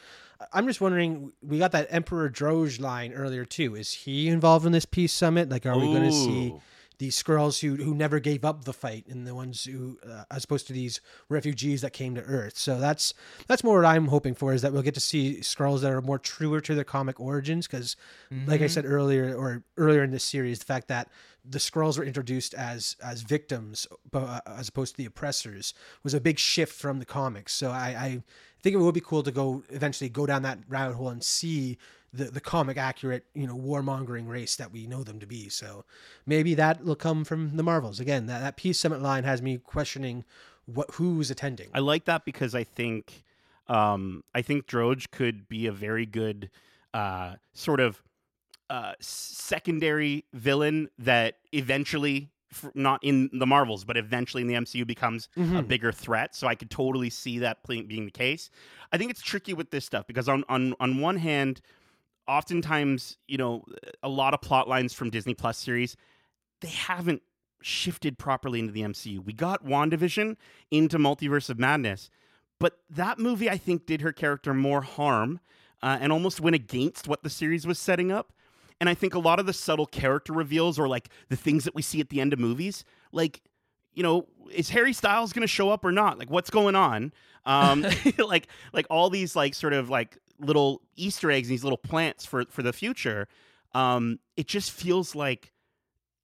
I'm just wondering. We got that Emperor Dro'ge line earlier too. Is he involved in this Peace Summit? Like, are we going to see? These Skrulls who who never gave up the fight and the ones who uh, as opposed to these refugees that came to earth. So that's that's more what i'm hoping for is that we'll get to see Skrulls that are more truer to their comic origins. Because like i Mhm. said earlier or earlier in this series the fact that the Skrulls were introduced as as victims uh, as opposed to the oppressors was a big shift from the comics. So i i think it would be cool to go eventually go down that rabbit hole and see the, the comic accurate you know warmongering race that we know them to be so maybe that will come from the Marvels. Again, that, that Peace Summit line has me questioning what who's attending. I like that because I think um, I think Dro'ge could be a very good uh, sort of uh, secondary villain that eventually, not in the Marvels, but eventually in the MCU becomes a Mhm. bigger threat. So I could totally see that being the case. I think it's tricky with this stuff because on on on one hand, oftentimes you know a lot of plot lines from Disney Plus series they haven't shifted properly into the MCU. We got WandaVision into Multiverse of Madness, but that movie I think did her character more harm uh, and almost went against what the series was setting up. And I think a lot of the subtle character reveals or like the things that we see at the end of movies, like you know, is Harry Styles going to show up or not? Like, what's going on? Um, like, like all these like sort of like little Easter eggs, and these little plants for for the future. Um, it just feels like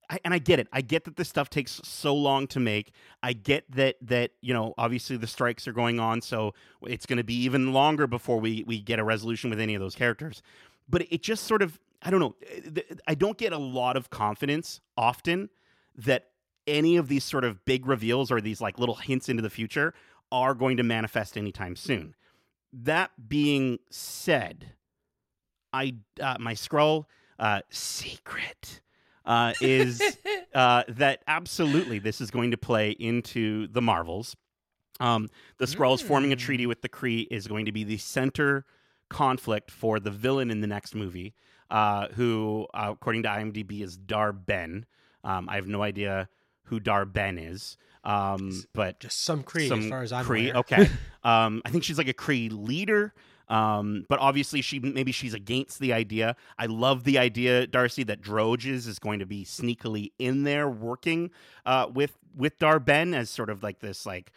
I, and I get it. I get that this stuff takes so long to make. I get that that you know obviously the strikes are going on, so it's going to be even longer before we we get a resolution with any of those characters. But it just sort of I don't know. I don't get a lot of confidence often that any of these sort of big reveals or these like little hints into the future are going to manifest anytime soon. That being said, I uh, my Skrull uh, secret uh, is uh, that absolutely this is going to play into the Marvels. Um, the Skrulls forming a Mm. treaty with the Kree is going to be the center conflict for the villain in the next movie, uh, who, uh, according to IMDb, is Dar-Benn. Um, I have no idea who Dar-Benn is, um, but Just some Kree, some as far as I'm Kree. aware. Okay, um, I think she's like a Kree leader. Um, but obviously, she maybe she's against the idea. I love the idea, Darcy, that Droges is going to be sneakily in there working uh, with with Dar-Benn as sort of like this, like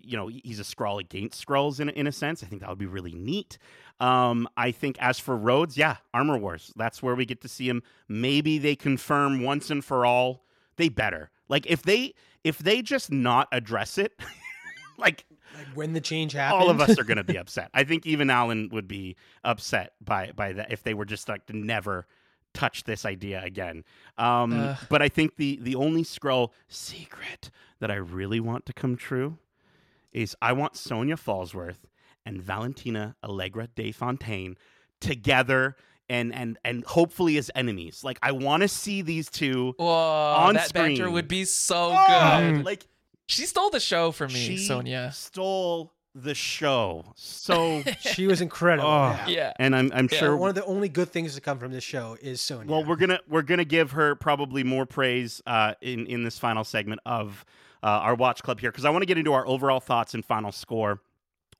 you know, he's a Skrull against Skrulls in in a sense. I think that would be really neat. Um, I think as for Rhodes, yeah, Armor Wars. That's where we get to see him. Maybe they confirm once and for all. They better like if they if they just not address it, like Like when the change happens, all of us are going to be upset. I think even Alan would be upset by by that if they were just like to never touch this idea again. Um, but I think the the only Skrull secret that I really want to come true is I want Sonya Falsworth and Valentina Allegra de Fontaine together and and and hopefully as enemies. Like I want to see these two Whoa, On that banter screen. would be so Oh, good. Like She stole the show for me, she Sonya. stole the show. So She was incredible. Oh. yeah. Yeah. and I'm I'm Yeah, sure One of the only good things to come from this show is Sonya. Well, we're gonna we're gonna give her probably more praise uh, in in this final segment of uh, our watch club here because I want to get into our overall thoughts and final score,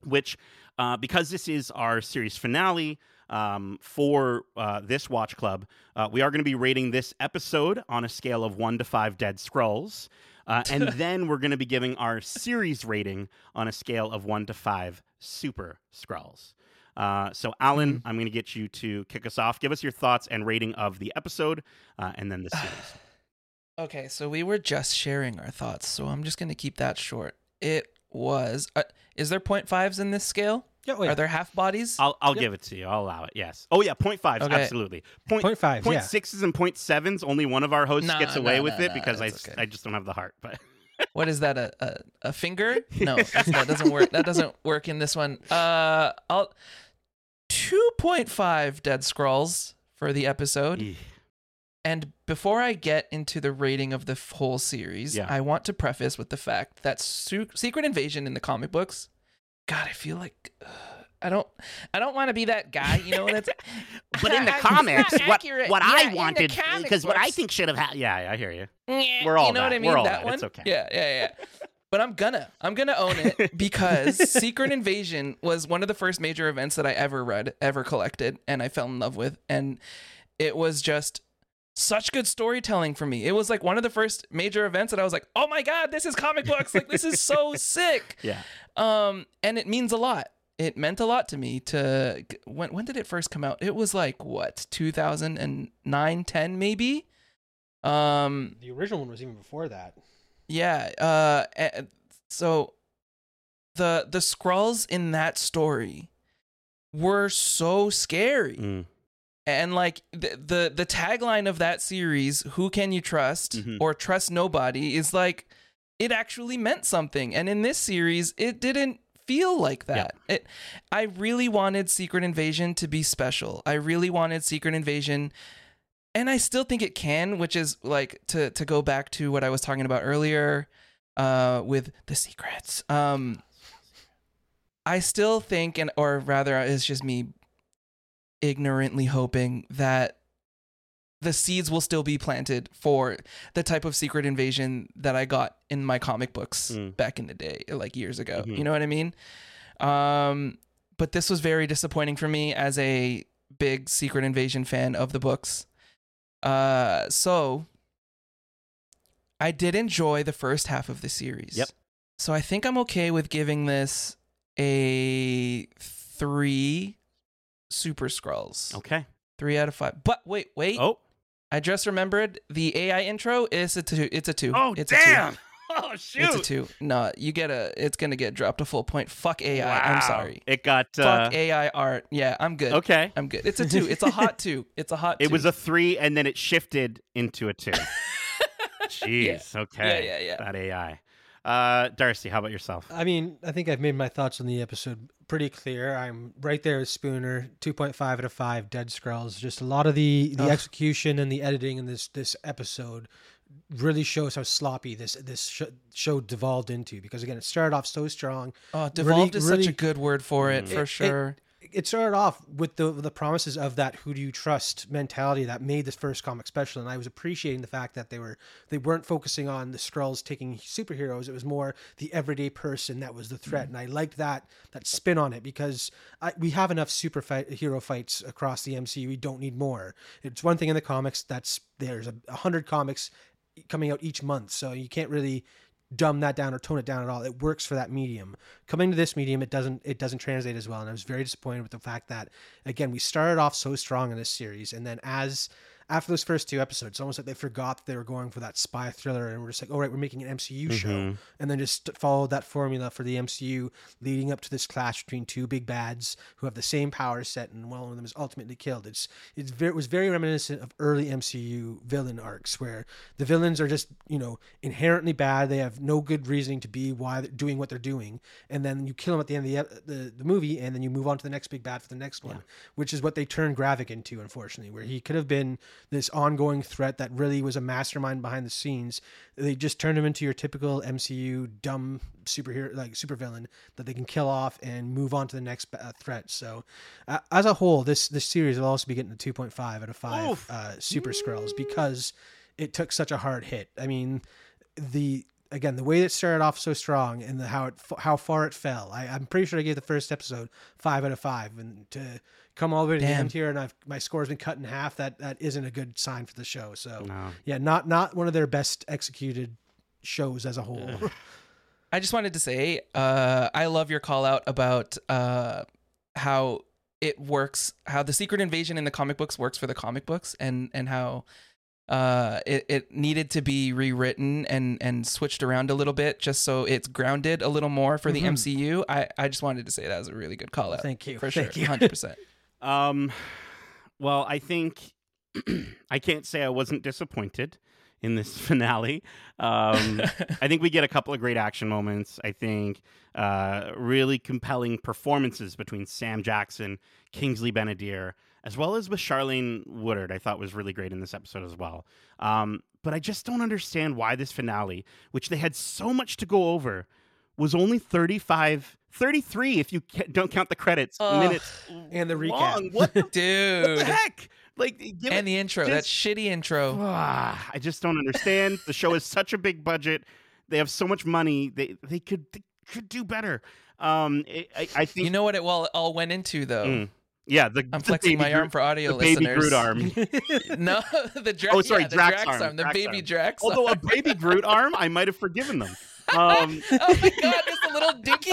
which uh, because this is our series finale. Um, for uh, this watch club, uh, we are going to be rating this episode on a scale of one to five dead Skrulls, uh, and then we're going to be giving our series rating on a scale of one to five super Skrulls. Uh, so, Alan, I'm going to get you to kick us off. Give us your thoughts and rating of the episode, uh, and then the series. Okay, so we were just sharing our thoughts, so I'm just going to keep that short. It was. Uh, is there point fives in this scale? Yeah, oh, yeah. Are there half bodies? I'll I'll Yep. give it to you. I'll allow it. Yes. Oh yeah, point fives. Okay. Absolutely. Point Point five, point yeah. sixes and point sevens. Only one of our hosts Nah, gets away nah, with nah, it nah, because I, okay. I just don't have the heart. But what is that? A a, a finger? No, that doesn't work. That doesn't work in this one. Uh, I'll two point five dead Skrulls for the episode. Eeh. And before I get into the rating of the whole series, Yeah. I want to preface with the fact that Su- Secret Invasion in the comic books, God, I feel like uh, I don't, I don't want to be that guy, you know. That's but in the comics, what what Yeah, I wanted because what I think should have happened. Yeah, I hear you. We're We're all you know what that. I mean. We're all that that. one. It's okay. Yeah, yeah, yeah. But I'm gonna, I'm gonna own it because Secret Invasion was one of the first major events that I ever read, ever collected, and I fell in love with, and it was just such good storytelling for me. It was like one of the first major events that I was like, "Oh my god, this is comic books! Like this is so sick!" Yeah. Um, and it means a lot. It meant a lot to me to when when did it first come out? It was like what 2009, 10 maybe. Um, the original one was even before that. yeah. Uh, so the the Skrulls in that story were so scary, Mm. And like the the the tagline of that series, "Who can you trust?" Mhm. or "Trust nobody," is like it actually meant something. And in this series, it didn't feel like Yeah. that. It I really wanted Secret Invasion to be special. I really wanted Secret Invasion and I still think it can, which is like to to go back to what I was talking about earlier uh with the secrets. Um I still think and or rather it's just me ignorantly hoping that the seeds will still be planted for the type of secret invasion that I got in my comic books Mm. back in the day, like years ago. Mhm. You know what I mean? Um, but this was very disappointing for me as a big secret invasion fan of the books. Uh, so I did enjoy the first half of the series. Yep. So I think I'm okay with giving this a three super Skrulls. Okay. Three out of five. But wait, wait. Oh. I just remembered the AI intro is a two. It's a two. Oh it's damn! A two. Oh shoot! It's a two. No, you get a. It's gonna get dropped a full point. Fuck AI. Wow. I'm sorry. It got uh, Fuck AI art. Yeah, I'm good. okay. I'm good. It's a two. It's a hot two. It's a hot. It two. was a three, and then it shifted into a two. Jeez. Okay. Yeah, yeah, yeah. That AI. Uh, Darcy, how about yourself? I mean, I think I've made my thoughts on the episode pretty clear. I'm right there with Spoonr, 2.5 out of 5 Dead Scrolls. Just a lot of the the Ugh. execution and the editing in this this episode really shows how sloppy this this sh- show devolved into because again, it started off so strong. Oh, devolved is such a good word for it, Mm. for It- sure. It started off with the the promises of that who do you trust mentality that made this first comic special. And I was appreciating the fact that they were they weren't focusing on the Skrulls taking superheroes. It was more the everyday person that was the mm-hmm. threat. And I liked that that spin on it because I, we have enough super fight, hero fights across the MCU we don't need more. It's one thing in the comics that's there's a, a hundred comics coming out each month. So you can't really dumb that down or tone it down at all. It works for that medium. Coming to this medium, it doesn't it doesn't translate as well, and I was very disappointed with the fact that again we started off so strong in this series, and then as after those first two episodes, it's almost like they forgot they were going for that spy thriller, and we're just like, all right, we're making an MCU show, Mhm. and then just followed that formula for the MCU, leading up to this clash between two big bads who have the same power set, and one of them is ultimately killed. It's it's very, it was very reminiscent of early MCU villain arcs where the villains are just you know inherently bad. They have no good reasoning to be why they're doing what they're doing, and then you kill them at the end of the the, the movie, and then you move on to the next big bad for the next one, which is what they turned Gravik into, unfortunately, where he could have been this ongoing threat that really was a mastermind behind the scenes. They just turned him into your typical MCU dumb superhero like supervillain that they can kill off and move on to the next uh, threat. So, uh, as a whole, this this series will also be getting a two point five out of five uh, Super Skrulls because it took such a hard hit. I mean, the again the way it started off so strong and the, how it how far it fell. I, I'm pretty sure I gave the first episode five out of five, and to come all the way to the end here and I've my score's been cut in half. That that isn't a good sign for the show. So No. yeah, not not one of their best executed shows as a whole. I just wanted to say, uh, I love your call out about uh, how it works, how the secret invasion in the comic books works for the comic books, and and how uh, it it needed to be rewritten and and switched around a little bit just so it's grounded a little more for the Mhm. MCU. I I just wanted to say that was a really good call out. Thank you. for sure, Thank you. hundred percent. Um, well, I think I can't say I wasn't disappointed in this finale. Um, I think we get a couple of great action moments. I think uh, really compelling performances between Sam Jackson, Kingsley Ben-Adir, as well as with Charlayne Woodard. I thought was really great in this episode as well. Um, but I just don't understand why this finale, which they had so much to go over, was only 35, 33 if you ca- don't count the credits Ugh. minutes And the recap. long. What the, what Dude, the heck? Like, give and the intro, that shitty intro. Ah, I just don't understand. the show is such a big budget. They have so much money. They they could they could do better. Um, I, I, I think You know what it all all went into though. Mm. Yeah. The I'm the flexing baby my arm Groot- for audio the baby listeners. Groot arm. no, the Drax. Oh, sorry, yeah, the Drax Drax, arm, the Drax baby arm. Drax. Although a baby Groot arm, I might have forgiven them. Um, oh my god, just a little dinky.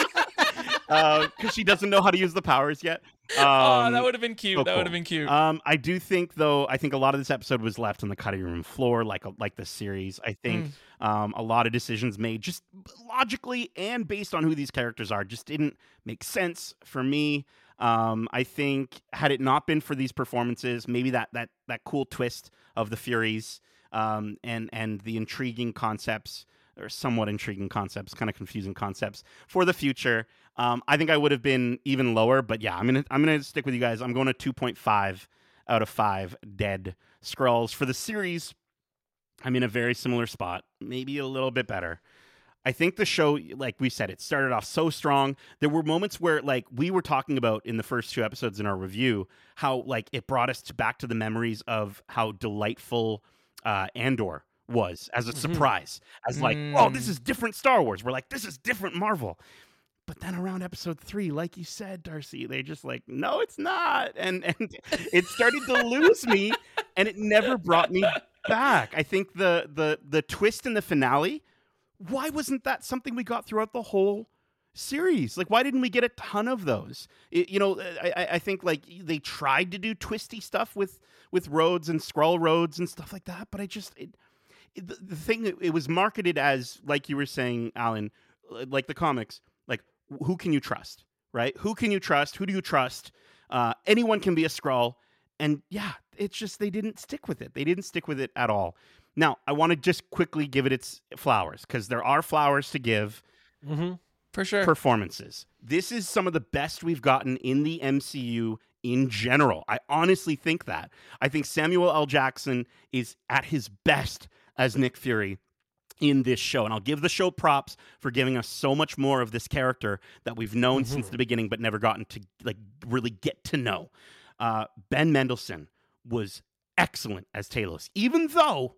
because she doesn't know how to use the powers yet. Um, oh, that would have been cute. so that would have been cute. Um, I do think though. I think a lot of this episode was left on the cutting room floor, like like the series. I think Mm. um, a lot of decisions made just logically and based on who these characters are just didn't make sense for me. Um, I think had it not been for these performances, maybe that that that cool twist of the Furies um, and and the intriguing concepts or somewhat intriguing concepts, kind of confusing concepts for the future. Um, I think I would have been even lower, but yeah, I'm gonna I'm gonna stick with you guys. I'm going to 2.5 out of five dead Skrulls for the series. I'm in a very similar spot, maybe a little bit better. I think the show, like we said, it started off so strong. There were moments where, like, we were talking about in the first two episodes in our review, how like it brought us to back to the memories of how delightful uh, Andor was as a Mhm. surprise, as like, oh, this Mm. is different Star Wars. We're like, this is different Marvel. But then around episode three, like you said, Darcy, they just like, no, it's not, and and it started to lose me, and it never brought me back. I think the the the twist in the finale. Why wasn't that something we got throughout the whole series. Like, why didn't we get a ton of those? It, you know, I, I think like they tried to do twisty stuff with with Rhodes and Skrull Rhodes and stuff like that, but I just it, it, the, thing it was marketed as, like you were saying, Alan, like the comics, like who can you trust, right? Who can you trust? Who do you trust? Uh, anyone can be a Skrull, and yeah, it's just they didn't stick with it. They didn't stick with it at all. Now, I want to just quickly give it its flowers because there are flowers to give Mm-hmm. For sure. performances. This is some of the best we've gotten in the MCU in general. I honestly think that. I think Samuel L. Jackson is at his best as Nick Fury in this show. And I'll give the show props for giving us so much more of this character that we've known since Mhm. the beginning but never gotten to like really get to know. Uh, ben Mendelsohn was excellent as Talos, even though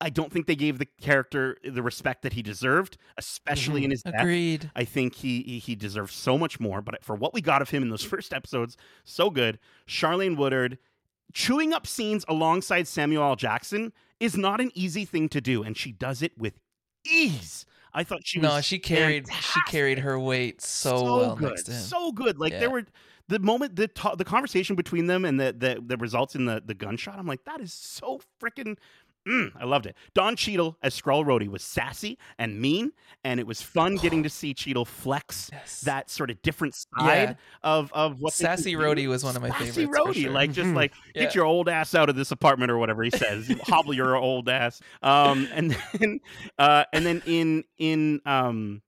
I don't think they gave the character the respect that he deserved, especially Mhm. in his death. Agreed. I think he he- he deserves so much more. But for what we got of him in those first episodes, so good. Charlayne Woodard chewing up scenes alongside Samuel L. Jackson is not an easy thing to do, and she does it with ease. I thought she no, was she carried she carried her weight so, well good, next to him. so good. Like Yeah. there were the moment the ta- the conversation between them and the the, the results in the the gunshot. I'm like, that is so freaking. Mm, I loved it. Don Cheadle as Skrull Rhodey was sassy and mean, and it was fun getting to see Cheadle flex Yes. that sort of different Yeah. side of of what Sassy. Rhodey was one of my Sassy favorites, Rhodey, sure. like just like Yeah. get your old ass out of this apartment or whatever he says, hobble your old ass. Um, and then uh, and then in in um,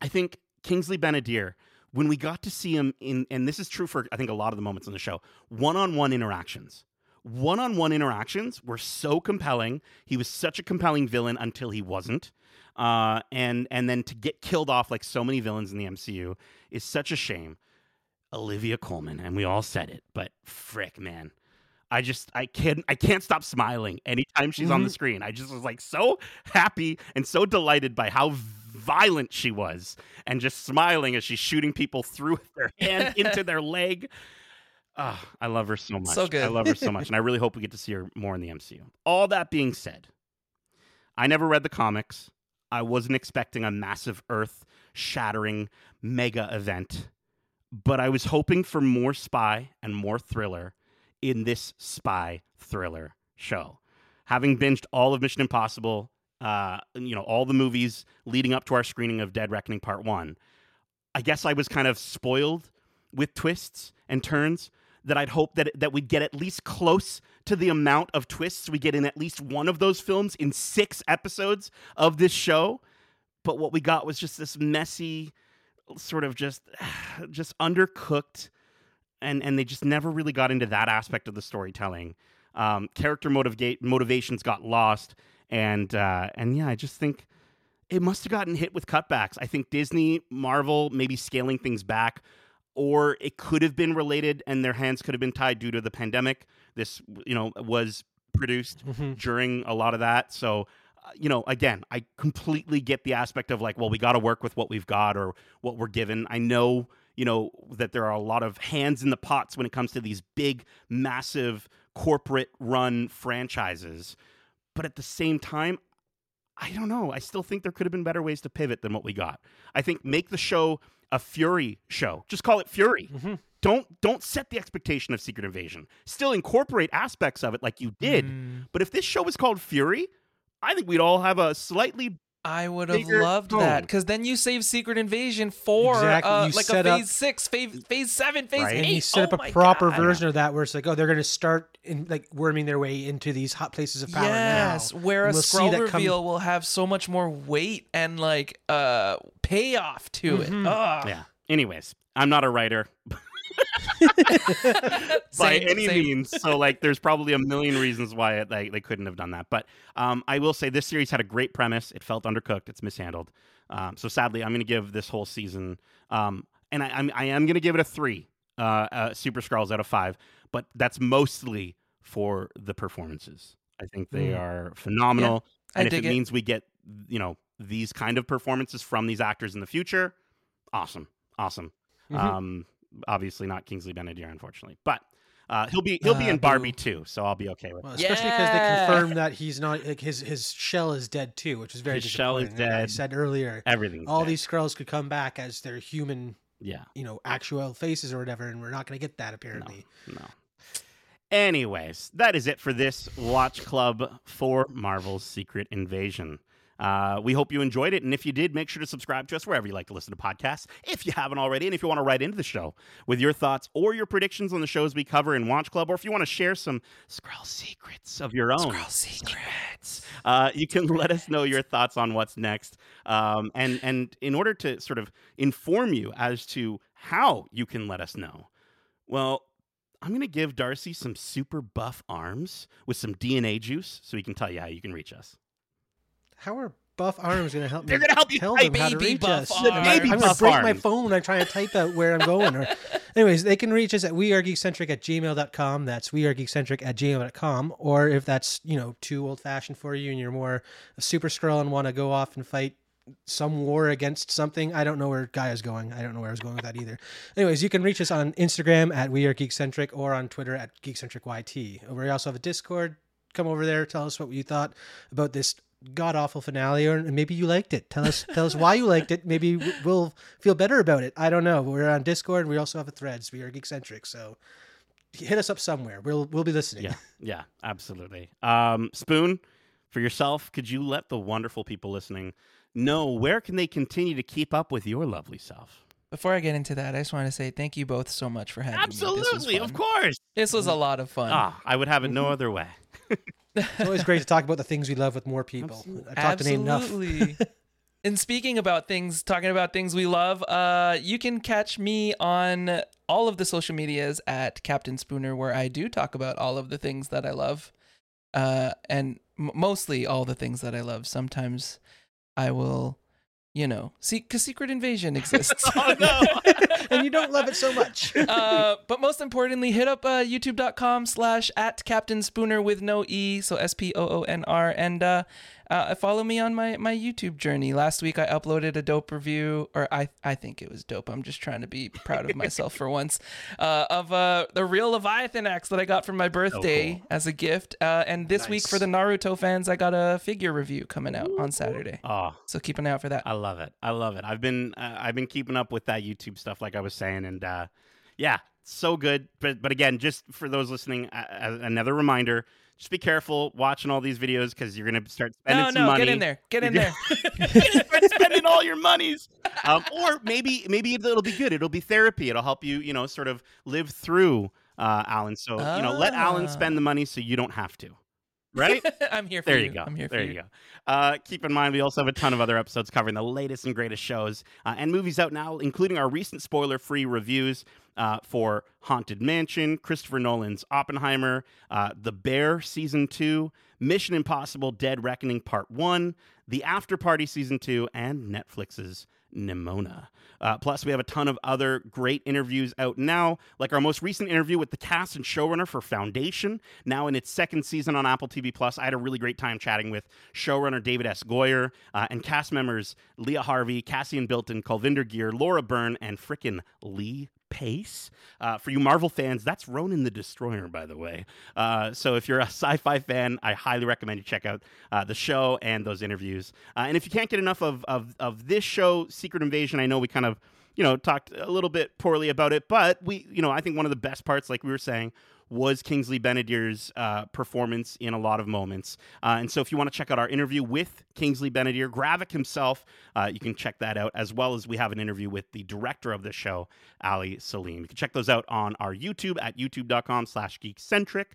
I think Kingsley Ben-Adir when we got to see him in, and this is true for I think a lot of the moments on the show, one-on-one interactions. One-on-one interactions were so compelling. He was such a compelling villain until he wasn't. Uh, and and then to get killed off like so many villains in the MCU is such a shame. Olivia Colman, and we all said it, but frick, man. I just I can't I can't stop smiling anytime she's on the Mhm. screen. I just was like so happy and so delighted by how violent she was and just smiling as she's shooting people through their hand into their leg. Ah, I love her so much. So good. I love her so much. And I really hope we get to see her more in the MCU. All that being said, I never read the comics. I wasn't expecting a massive earth shattering mega event, but I was hoping for more spy and more thriller in this spy thriller show. Having binged all of Mission Impossible, uh, you know, all the movies leading up to our screening of Dead Reckoning Part 1, I guess I was kind of spoiled with twists and turns that I'd hope that that we'd get at least close to the amount of twists we get in at least one of those films in 6 episodes of this show. But what we got was just this messy sort of just just undercooked and and they just never really got into that aspect of the storytelling. Um, character motivate motivations got lost, and uh, and yeah, I just think it must have gotten hit with cutbacks. I think Disney, Marvel, maybe scaling things back, or it could have been related, and their hands could have been tied due to the pandemic. This you know was produced Mhm. during a lot of that, so. uh, You know, again, I completely get the aspect of like, well, we got to work with what we've got or what we're given. I know you know that there are a lot of hands in the pots when it comes to these big massive corporate run franchises but at the same time i don't know i still think there could have been better ways to pivot than what we got i think make the show a fury show. Just call it fury. Mhm. don't don't set the expectation of secret invasion. Still incorporate aspects of it like you did. Mm, but if this show was called fury i think we'd all have a slightly I would have bigger loved tone. that because then you save Secret Invasion for Exactly, uh, you like a set up- phase six, phase phase seven, phase Right. eight. and you set Oh up a proper God. version of that where it's like, oh, they're going to start in like worming their way into these hot places of power Yes, now. where a And we'll see Skrull that come- reveal will have so much more weight and like uh payoff to it. Mhm. Ugh. yeah anyways i'm not a writer by Same, any same. means. So like, there's probably a million reasons why it, like, they couldn't have done that. But um, I will say this series had a great premise. It felt undercooked. It's mishandled. Um, so sadly, I'm going to give this whole season, um, and I, I'm I am going to give it a three, uh, uh, Super Skrulls out of five. But that's mostly for the performances. I think they Mm. are phenomenal. I and if it, it. means we get you know these kind of performances from these actors in the future, awesome, awesome. Mhm. Um, obviously not Kingsley Ben-Adir, unfortunately. But Uh, he'll be he'll be Ah, in Barbie boo. too, so I'll be okay with. Well, it. especially because they confirmed that he's not like his his shell is dead too, which is very His shell is dead. Like I said earlier, everything. all dead. these Skrulls could come back as their human, Yeah, you know, actual faces or whatever, and we're not going to get that apparently. no. Anyways, that is it for this Watch Club for Marvel's Secret Invasion. Uh, we hope you enjoyed it, and if you did, make sure to subscribe to us wherever you like to listen to podcasts. If you haven't already, and if you want to write into the show with your thoughts or your predictions on the shows we cover in Watch Club, or if you want to share some Skrull secrets of your own, Skrull secrets. uh, you can let us know your thoughts on what's next. Um, and and in order to sort of inform you as to how you can let us know, well, I'm going to give Darcy some super buff arms with some DNA juice so he can tell you how you can reach us. How are buff arms going to help me? They're gonna help you tell type them how to baby reach buff us. arms. I'm like, I'm going buff to break my phone when I'm trying to type out where I'm going. Or, anyways, they can reach us at wearegeekcentric at gmail.com. That's wearegeekcentric at gmail.com. Or if that's, you know, too old fashioned for you and you're more a super Skrull and want to go off and fight some war against something. I don't know where Guy is going. I don't know where I was going with that either. Anyways, you can reach us on Instagram at We Are Geekcentric or on Twitter at GeekcentricYT. We also have a Discord. Come over there. Tell us what you thought about this god awful finale, or maybe you liked it. Tell us tell us why you liked it. Maybe we'll feel better about it. I don't know. We're on Discord. and We also have a threads. We are Geekcentric. So hit us up somewhere. We'll we'll be listening. Yeah, yeah, absolutely. Um, Spoon, for yourself, could you let the wonderful people listening know where can they continue to keep up with your lovely self? Before I get into that, I just want to say thank you both so much for having me. Absolutely, of course. This was a lot of fun. Ah, I would have it no other way. It's always great to talk about the things we love with more people. Absolutely. I've talked to Nate enough. Absolutely. and speaking about things, talking about things we love, uh, you can catch me on all of the social medias at Captain Spoonr, where I do talk about all of the things that I love, uh, and m- mostly all the things that I love. Sometimes I will, you know, see, because Secret Invasion exists. oh no. and you don't love it so much. uh, but most importantly, hit up uh, youtube.com slash at Captain Spoonr with no E, so S P O O N R, and uh, uh, follow me on my, my YouTube journey. Last week I uploaded a dope review, or I I think it was dope. I'm just trying to be proud of myself for once, uh, of uh, the real Leviathan axe that I got for my birthday cool. as a gift. Uh, and this week for the Naruto fans, I got a figure review coming out on Saturday. Oh, So keep an eye out for that. I love it. I love it. I've been uh, I've been keeping up with that YouTube stuff, like I was saying, and uh, yeah, so good. But but again, just for those listening, another reminder: just be careful watching all these videos because you're gonna start spending No, some no, money. get in there. Get in You're there. start spending all your monies. Um, or maybe maybe it'll be good. It'll be therapy. It'll help you, you know, sort of live through uh, Alan. So you know, let Alan Ah. spend the money so you don't have to. Right? I'm here for There you. you go. I'm here for there you go. Uh, keep in mind, we also have a ton of other episodes covering the latest and greatest shows uh, and movies out now, including our recent spoiler-free reviews uh, for Haunted Mansion, Christopher Nolan's Oppenheimer, uh, The Bear season two, Mission Impossible: Dead Reckoning Part One, The After Party season two, and Netflix's Nimona. Uh, plus, we have a ton of other great interviews out now, like our most recent interview with the cast and showrunner for Foundation, now in its second season on Apple TV Plus. I had a really great time chatting with showrunner David S. Goyer uh, and cast members Leah Harvey, Cassian Bilton, Kulvinder Ghir, Laura Birn, and frickin' Lee Pace. Uh, for you Marvel fans, that's Ronan the Destroyer, by the way. Uh, so if you're a sci-fi fan, I highly recommend you check out uh, the show and those interviews. Uh, and if you can't get enough of, of of this show, Secret Invasion, I know we kind of you know talked a little bit poorly about it, but we you know I think one of the best parts, like we were saying, was Kingsley Ben-Adir's uh, performance in a lot of moments. Uh, and so, if you want to check out our interview with Kingsley Benadier, Gravik himself, uh, you can check that out, as well as we have an interview with the director of the show, Ali Selim. You can check those out on our YouTube at youtube.com slash geekcentric.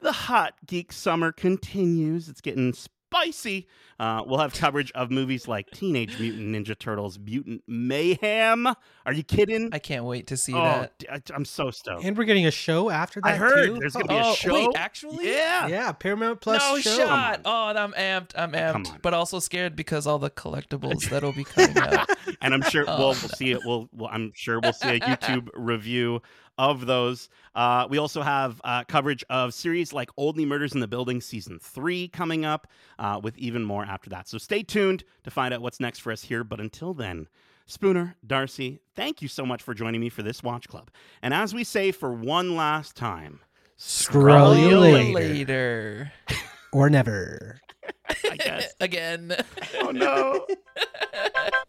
The hot geek summer continues. It's getting spicy. Uh, we'll have coverage of movies like Teenage Mutant Ninja Turtles, Mutant Mayhem. Are you kidding? I can't wait to see oh, that. d- I- I'm so stoked. and we're getting a show after that. I heard too? there's going Oh, to be a Oh, show. wait, actually? Yeah. Yeah, Paramount Plus no show. shot. Oh, I'm amped. I'm amped. on. But also scared because all the collectibles that'll be coming out. and I'm sure Oh, we'll, we'll see it. We'll, we'll I'm sure we'll see a YouTube review of those. Uh, we also have uh, coverage of series like Only Murders in the Building Season 3 coming up, uh, with even more after that. So stay tuned to find out what's next for us here. But until then, Spoonr, Darcy, thank you so much for joining me for this Watch Club. And as we say for one last time, Skrull you later. later. or never. Again. oh, no.